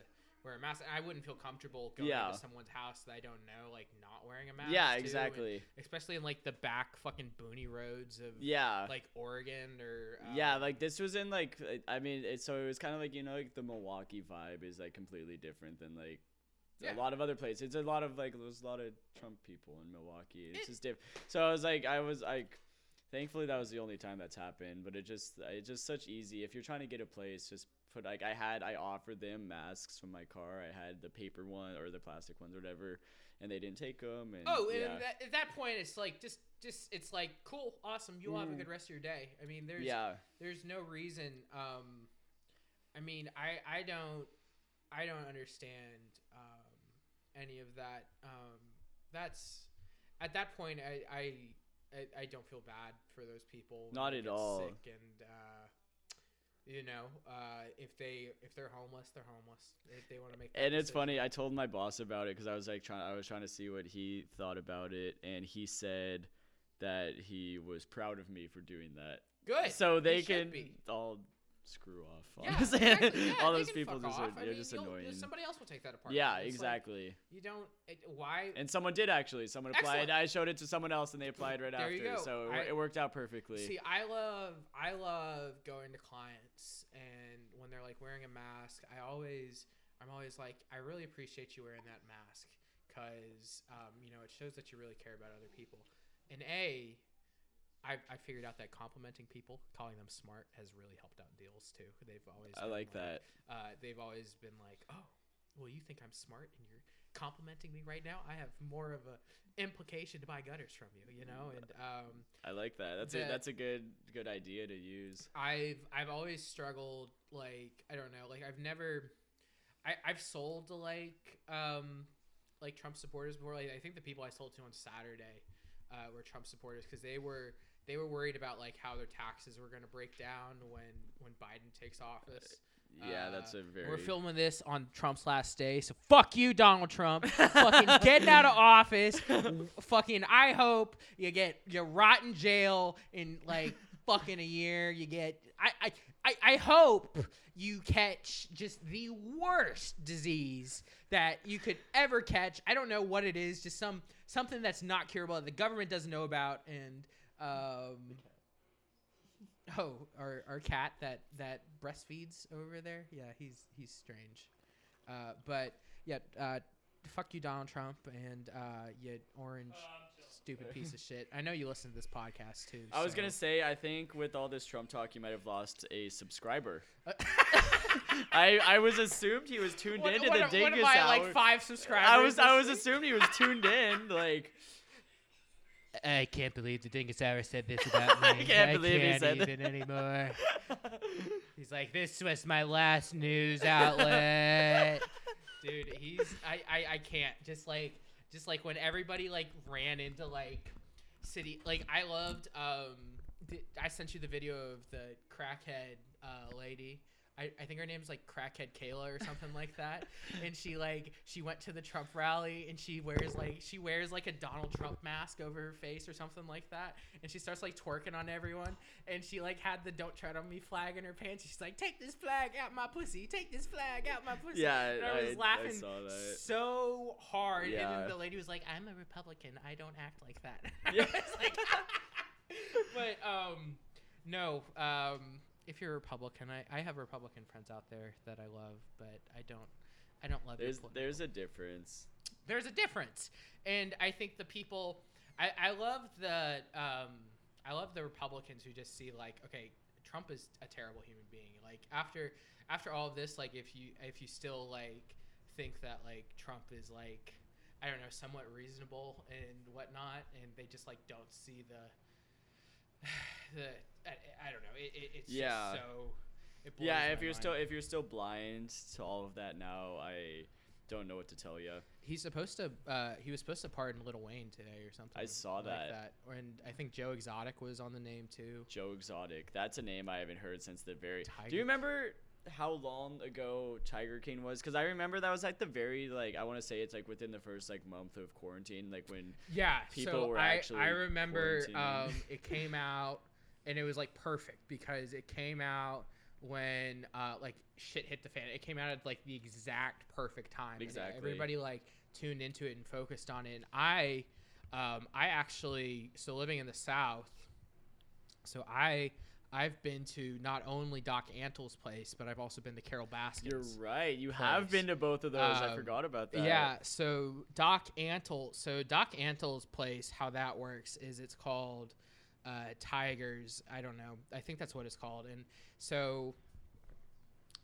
wear a mask. And I wouldn't feel comfortable going Yeah. into someone's house that I don't know, like not wearing a mask. yeah, too, and exactly. especially in like the back fucking boony roads of Yeah, like Oregon or um, yeah, like this was in like I mean, it, so it was kind of like you know like the Milwaukee vibe is like completely different than like Yeah. a lot of other places. It's a lot of like there's a lot of Trump people in Milwaukee. It's It- just different. So I was like, I was like, thankfully that was the only time that's happened. But it just it's just such easy if you're trying to get a place, just put like I had I offered them masks from my car. I had the paper one or the plastic ones or whatever, and they didn't take them. And Oh, and yeah, that, at that point, it's like just just it's like cool, awesome. You all have a Mm. good rest of your day. I mean, there's yeah, there's no reason. Um, I mean, I I don't I don't understand any of that. Um, that's at that point, I I, I, I don't feel bad for those people. Not at all. Sick and uh, you know, uh, if they if they're homeless, they're homeless. If they want to make. and it's funny. I told my boss about it because I was like trying. I was trying to see what he thought about it, and he said that he was proud of me for doing that. Good. so they can be. all screw off. Yeah, exactly. Yeah, all those people just are, they're just annoying. Somebody else will take that apart. Yeah, It's like, exactly. you don't. It, why? and someone did actually. Someone applied. Excellent. I showed it to someone else, and they applied right There after. you go. So it, I- it worked out perfectly. See, I love I love going to clients and when they're like wearing a mask, I always I'm always like I really appreciate you wearing that mask cuz um, you know, it shows that you really care about other people. And A I, I figured out that complimenting people, calling them smart, has really helped out deals too. They've always I been like that. Uh, they've always been like, "Oh, well, you think I'm smart and you're complimenting me right now? I have more of a implication to buy gutters from you, you know." And um, I like that. That's a that's a good good idea to use. I've I've always struggled like I don't know like I've never I I've sold to like um like Trump supporters before like I think the people I sold to on Saturday uh, were Trump supporters because they were they were worried about like how their taxes were going to break down when when Biden takes office Yeah, that's Uh, a very. We're filming this on Trump's last day, so fuck you, Donald Trump. fucking getting out of office. fucking, I hope you get you rot in jail in like fucking a year. You get, I, I, I, I hope you catch just the worst disease that you could ever catch. I don't know what it is, just some something that's not curable that the government doesn't know about, and um. Oh, our, our cat that that breastfeeds over there. Yeah, he's he's strange. Uh, but yeah, uh, fuck you, Donald Trump, and uh, you orange stupid piece of shit. I know you listen to this podcast too. I was so- gonna say, I think with all this Trump talk, you might have lost a subscriber. I I was assumed he was tuned What, in to what, the what Dingus am I, Hour. like five subscribers? I was I was assumed he was tuned in. Like I can't believe the Dingus Hour said this about me. I can't believe he said even anymore. He's like, this was my last news outlet. Dude, he's I, I I can't just like just like when everybody like ran into like city like I loved um I sent you the video of the crackhead uh lady. I, I think her name's like crackhead Kayla or something like that. And she like she went to the Trump rally and she wears like she wears like a Donald Trump mask over her face or something like that. And she starts like twerking on everyone. And she like had the "Don't tread on me" flag in her pants. She's like, "Take this flag out my pussy. Take this flag out my pussy." Yeah, and I was I- I laughing that. so hard. And then the lady was like, "I'm a Republican. I don't act like that." Yeah. Like- but um, no. Um, if you're a Republican, I, I have Republican friends out there that I love, but I don't. I don't love. there's there's a difference. there's a difference, and I think the people. I I love the um I love the Republicans who just see like okay Trump is a terrible human being. Like after after all of this, like if you if you still like think that like Trump is like I don't know somewhat reasonable and whatnot, and they just like don't see the the I, I don't know it, it, it's Yeah. just so. It blows Yeah, my if you're mind. still if you're still blind to all of that now, I don't know what to tell you. He's supposed to. Uh, he was supposed to pardon Lil Wayne today or something. I saw like that. that. And I think Joe Exotic was on the name too. Joe Exotic. That's a name I haven't heard since the very. Do you remember how long ago Tiger King was? Because I remember that was like the very like I want to say it's like within the first like month of quarantine, like when Yeah. People so were I actually I remember um, it came out and it was like perfect because it came out when uh, like shit hit the fan. It came out at like the exact perfect time. Exactly. everybody like tuned into it and focused on it. And I um, I actually so living in the South, so I. I've been to not only Doc Antle's place, but I've also been to Carole Baskin's. you're right, you have been to both of those. I Um, forgot about that. Yeah, so Doc Antle, so Doc Antle's place, how that works is it's called uh, Tigers. I don't know. I think that's what it's called. And so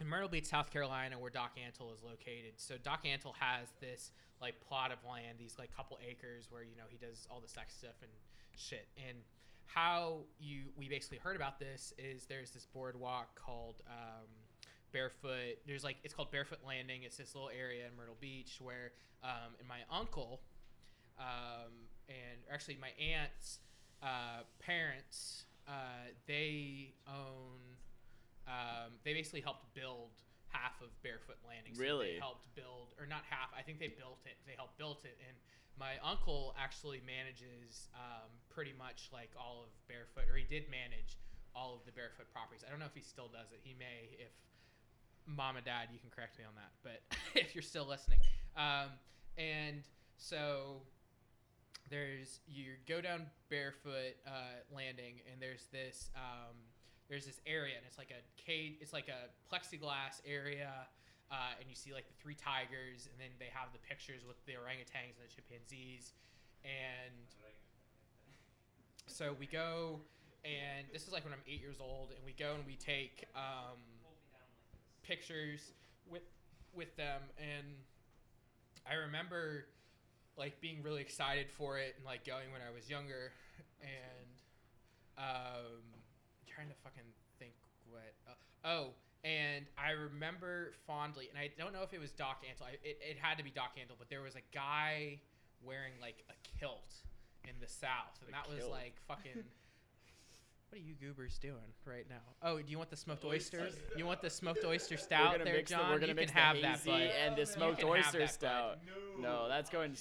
in Myrtle Beach, South Carolina, where Doc Antle is located. So Doc Antle has this like plot of land, these like couple acres where you know he does all the sex stuff and shit. And how you we basically heard about this is there's this boardwalk called um, Barefoot. There's like it's called Barefoot Landing. It's this little area in Myrtle Beach where um, and my uncle um, and actually my aunt's uh, parents uh, they own um, they basically helped build half of Barefoot Landing. So Really? They helped build, or not half. I think they built it. They helped build it, and my uncle actually manages um, pretty much like all of Barefoot, or he did manage all of the Barefoot properties. I don't know if he still does it. He may. If mom and dad, you can correct me on that. But if you're still listening, um, and so there's you go down barefoot uh, landing and there's this um, there's this area and it's like a cage it's like a plexiglass area uh, and you see like the three tigers and then they have the pictures with the orangutans and the chimpanzees and so we go and this is like when i'm eight years old and we go and we take um, pictures with with them and i remember like being really excited for it and like going when I was younger and um trying to fucking think what uh, oh and I remember fondly and I don't know if it was Doc Antle I, it, it had to be Doc Antle but there was a guy wearing like a kilt in the south and A that was like fucking what What are you goobers doing right now? Oh, do you want the smoked oyster? Oyster You want the smoked oyster We're stout gonna there, mix the, John? we're gonna you mix can have the that, hazy bud. and the smoked can have oyster that, bud. stout. No, that's going.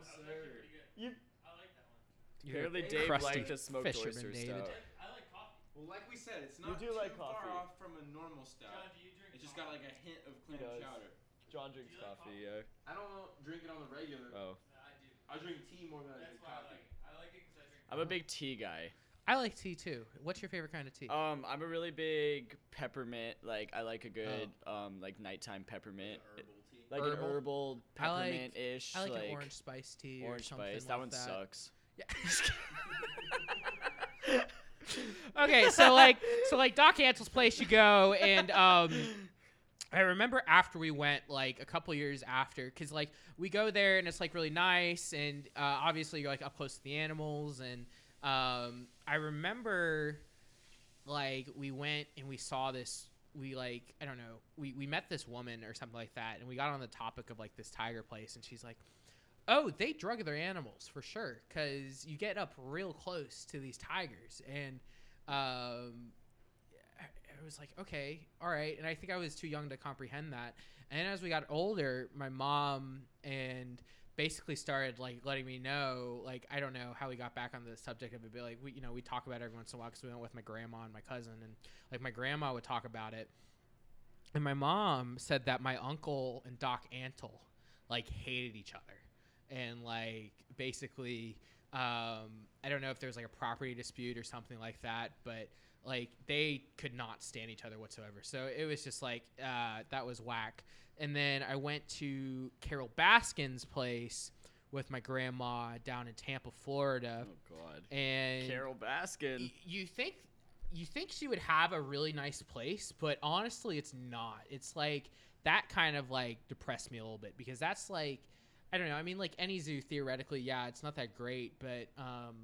S- No, sir. You I like that one. You're apparently a Dave crusty liked the smoked fisherman, oyster David. stout. I like coffee. Well, like we said, it's not do too like far off from a normal stout. John, do you drink It's just coffee? got like a hint of He clam does. chowder. John drinks Do you like coffee. Yeah. I don't drink it on the regular. Oh, No, I do. I drink tea more than I That's drink why I coffee. like it. I like it because I drink I'm a big tea guy. I like tea too. What's your favorite kind of tea? Um, I'm a really big peppermint. Like I like a good um like nighttime peppermint, Herbal tea. Like Herbal? an herbal peppermint ish. I like, an orange spice tea or orange something spice. like That one that. sucks. Yeah. okay, so like, so like Doc Antle's place, you go, and um, I remember after we went, like a couple years after, because like we go there and it's like really nice, and uh, obviously you're like up close to the animals, and um, I remember like we went and we saw this. We like I don't know. We we met this woman or something like that, and we got on the topic of like this tiger place, and she's like, "Oh, they drug their animals for sure, because you get up real close to these tigers." And um, I was like, "Okay, all right." And I think I was too young to comprehend that. And as we got older, my mom and basically started like letting me know like i don't know how we got back on the subject of it but like we you know we talk about it every once in a while because we went with my grandma and my cousin and like my grandma would talk about it. And my mom said that my uncle and doc antle like hated each other. And like basically um i don't know if there's like a property dispute or something like that but like they could not stand each other whatsoever. So it was just like uh that was whack and then i went to carole baskin's place with my grandma down in tampa florida Oh God. and Carole Baskin. y- you think you think she would have a really nice place, but honestly, it's not. It's like that kind of like depressed me a little bit because that's like I don't know. I mean, like any zoo theoretically, yeah, it's not that great, but um,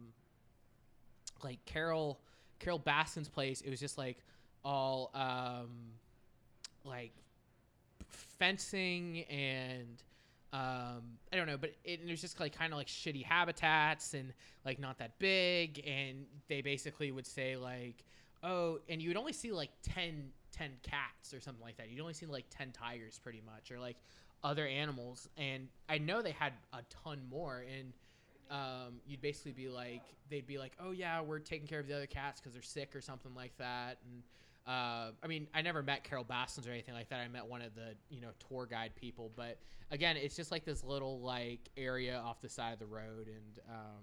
like Carol Carole Baskin's place, it was just like all um, like fencing and um, I don't know, but it, it was just like kind of like shitty habitats and like not that big. And they basically would say like, oh, and you would only see like 10, 10 cats or something like that. You'd only see like 10 tigers pretty much or like other animals. And I know they had a ton more. And um, you'd basically be like, they'd be like, oh yeah, we're taking care of the other cats because they're sick or something like that. And uh, I mean, I never met Carole Baskins or anything like that. I met one of the you know tour guide people, but again, it's just like this little like area off the side of the road, and um,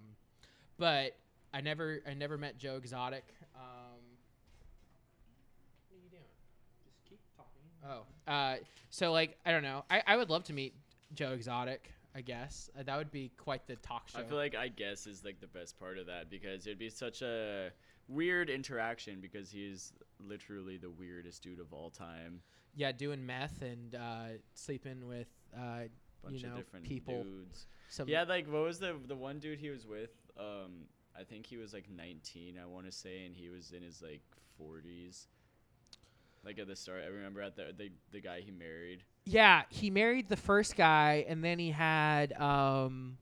but I never I never met Joe Exotic. Um, what are you doing? Just keep talking. Oh, uh, so like I don't know. I, I would love to meet Joe Exotic. I guess uh, that would be quite the talk show. I feel like I guess is like the best part of that because it'd be such a weird interaction because he's literally the weirdest dude of all time. yeah, doing meth and uh, sleeping with uh, Bunch you know of different people. dudes. Some Yeah, like what was the the one dude he was with? Um, I think he was like 19, I want to say, and he was in his like 40s. Like at the start, I remember at the the, the guy he married. Yeah, he married the first guy, and then he had. Um,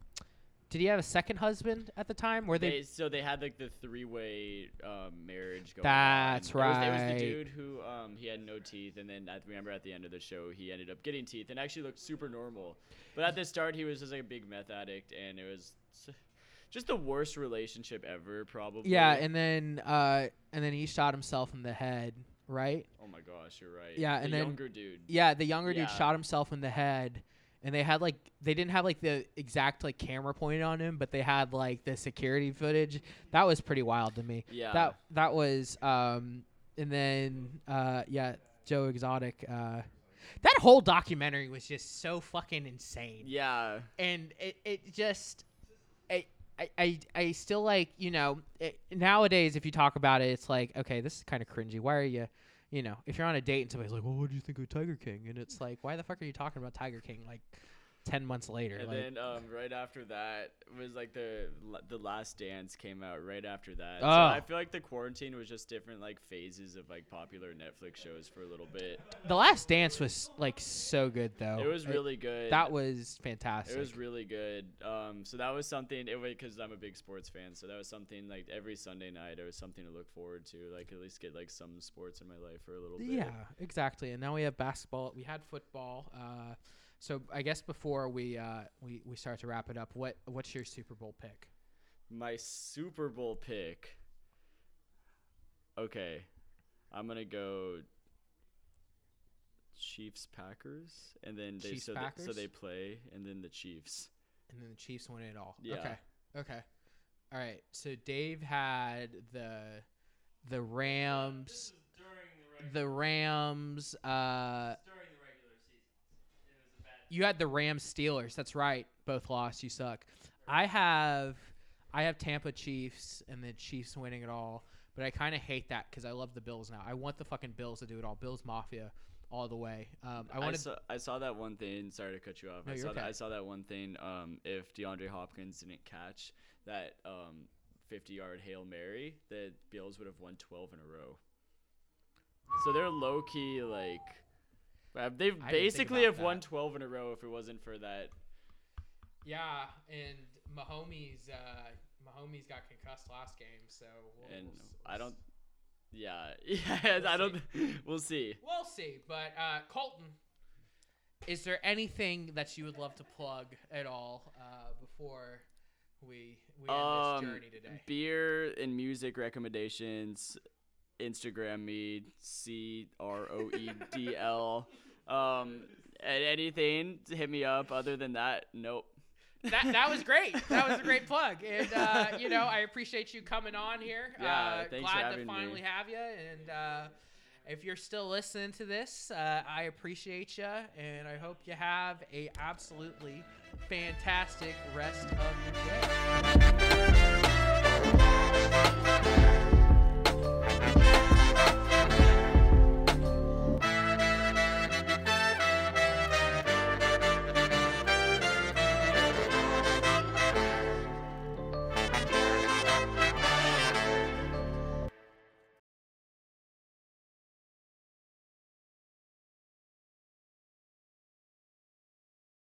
did he have a second husband at the time? Where they? They, so they had like the three way um, marriage going That's on. It was, it was the dude who um, he had no teeth, and then I remember at the end of the show he ended up getting teeth and actually looked super normal. But at the start he was just like a big meth addict, and it was just the worst relationship ever, probably. yeah, and then uh, and then he shot himself in the head, right? oh my gosh, you're right. Yeah, the and then- younger dude. Yeah, the younger dude shot himself in the head, and they had like they didn't have like the exact like camera pointed on him, but they had like the security footage. That was pretty wild to me. Yeah. That that was um, and then uh, yeah, Joe Exotic. Uh, that whole documentary was just so fucking insane. yeah. and it, it just I, I- I, I still like you know it, nowadays if you talk about it it's like okay this is kind of cringy why are you you know if you're on a date and somebody's like well what do you think of Tiger King? and it's like why the fuck are you talking about Tiger King? Like ten months later. And like, then um, right after that was like the the Last Dance came out right after that. So Oh. I feel like the quarantine was just different like phases of like popular Netflix shows for a little bit. the Last Dance was like so good though. It was really good. that was fantastic. It was really good. Um, so that was something. It because I'm a big sports fan, so that was something like every Sunday night. It was something to look forward to. Like at least get like some sports in my life for a little bit. Yeah, exactly. And now we have basketball. We had football. Uh, so I guess before we uh, we we start to wrap it up, what what's your Super Bowl pick? My Super Bowl pick. Okay, I'm gonna go. Chiefs Packers, and then they Chiefs, so, th- so they play, and then the Chiefs. And then the Chiefs win it all. Yeah. Okay. Okay. All right. So Dave had the the Rams. This is during the The Rams. Uh, during the regular season. It was a bad. You had the Rams Steelers. That's right. Both lost. You suck. I have I have Tampa Chiefs and the Chiefs winning it all. But I kind of hate that because I love the Bills now. I want the fucking Bills to do it all. Bills Mafia all the way. Um, I I, wanted. saw, I saw that one thing. Sorry to cut you off. No, I saw that. okay. I saw that one thing. Um, if DeAndre Hopkins didn't catch that um 50 yard hail mary, the Bills would have won 12 in a row. So they're low key like. Uh, They basically have won 12 in a row if it wasn't for that. yeah, and Mahomes. Uh, Mahomes got concussed last game, so we'll, And we'll I don't. Yeah, yeah. I don't. We'll see. We'll see. But uh, Colton, is there anything that you would love to plug at all uh, before we we end Um, this journey today? Beer and music recommendations. Instagram me C R O E D L. Um, anything to hit me up. Other than that, nope. that that was great. That was a great plug, and uh, you know I appreciate you coming on here. Yeah, uh, glad to having me. finally have you, and uh, if you're still listening to this, uh, I appreciate you, and I hope you have a absolutely fantastic rest of your day.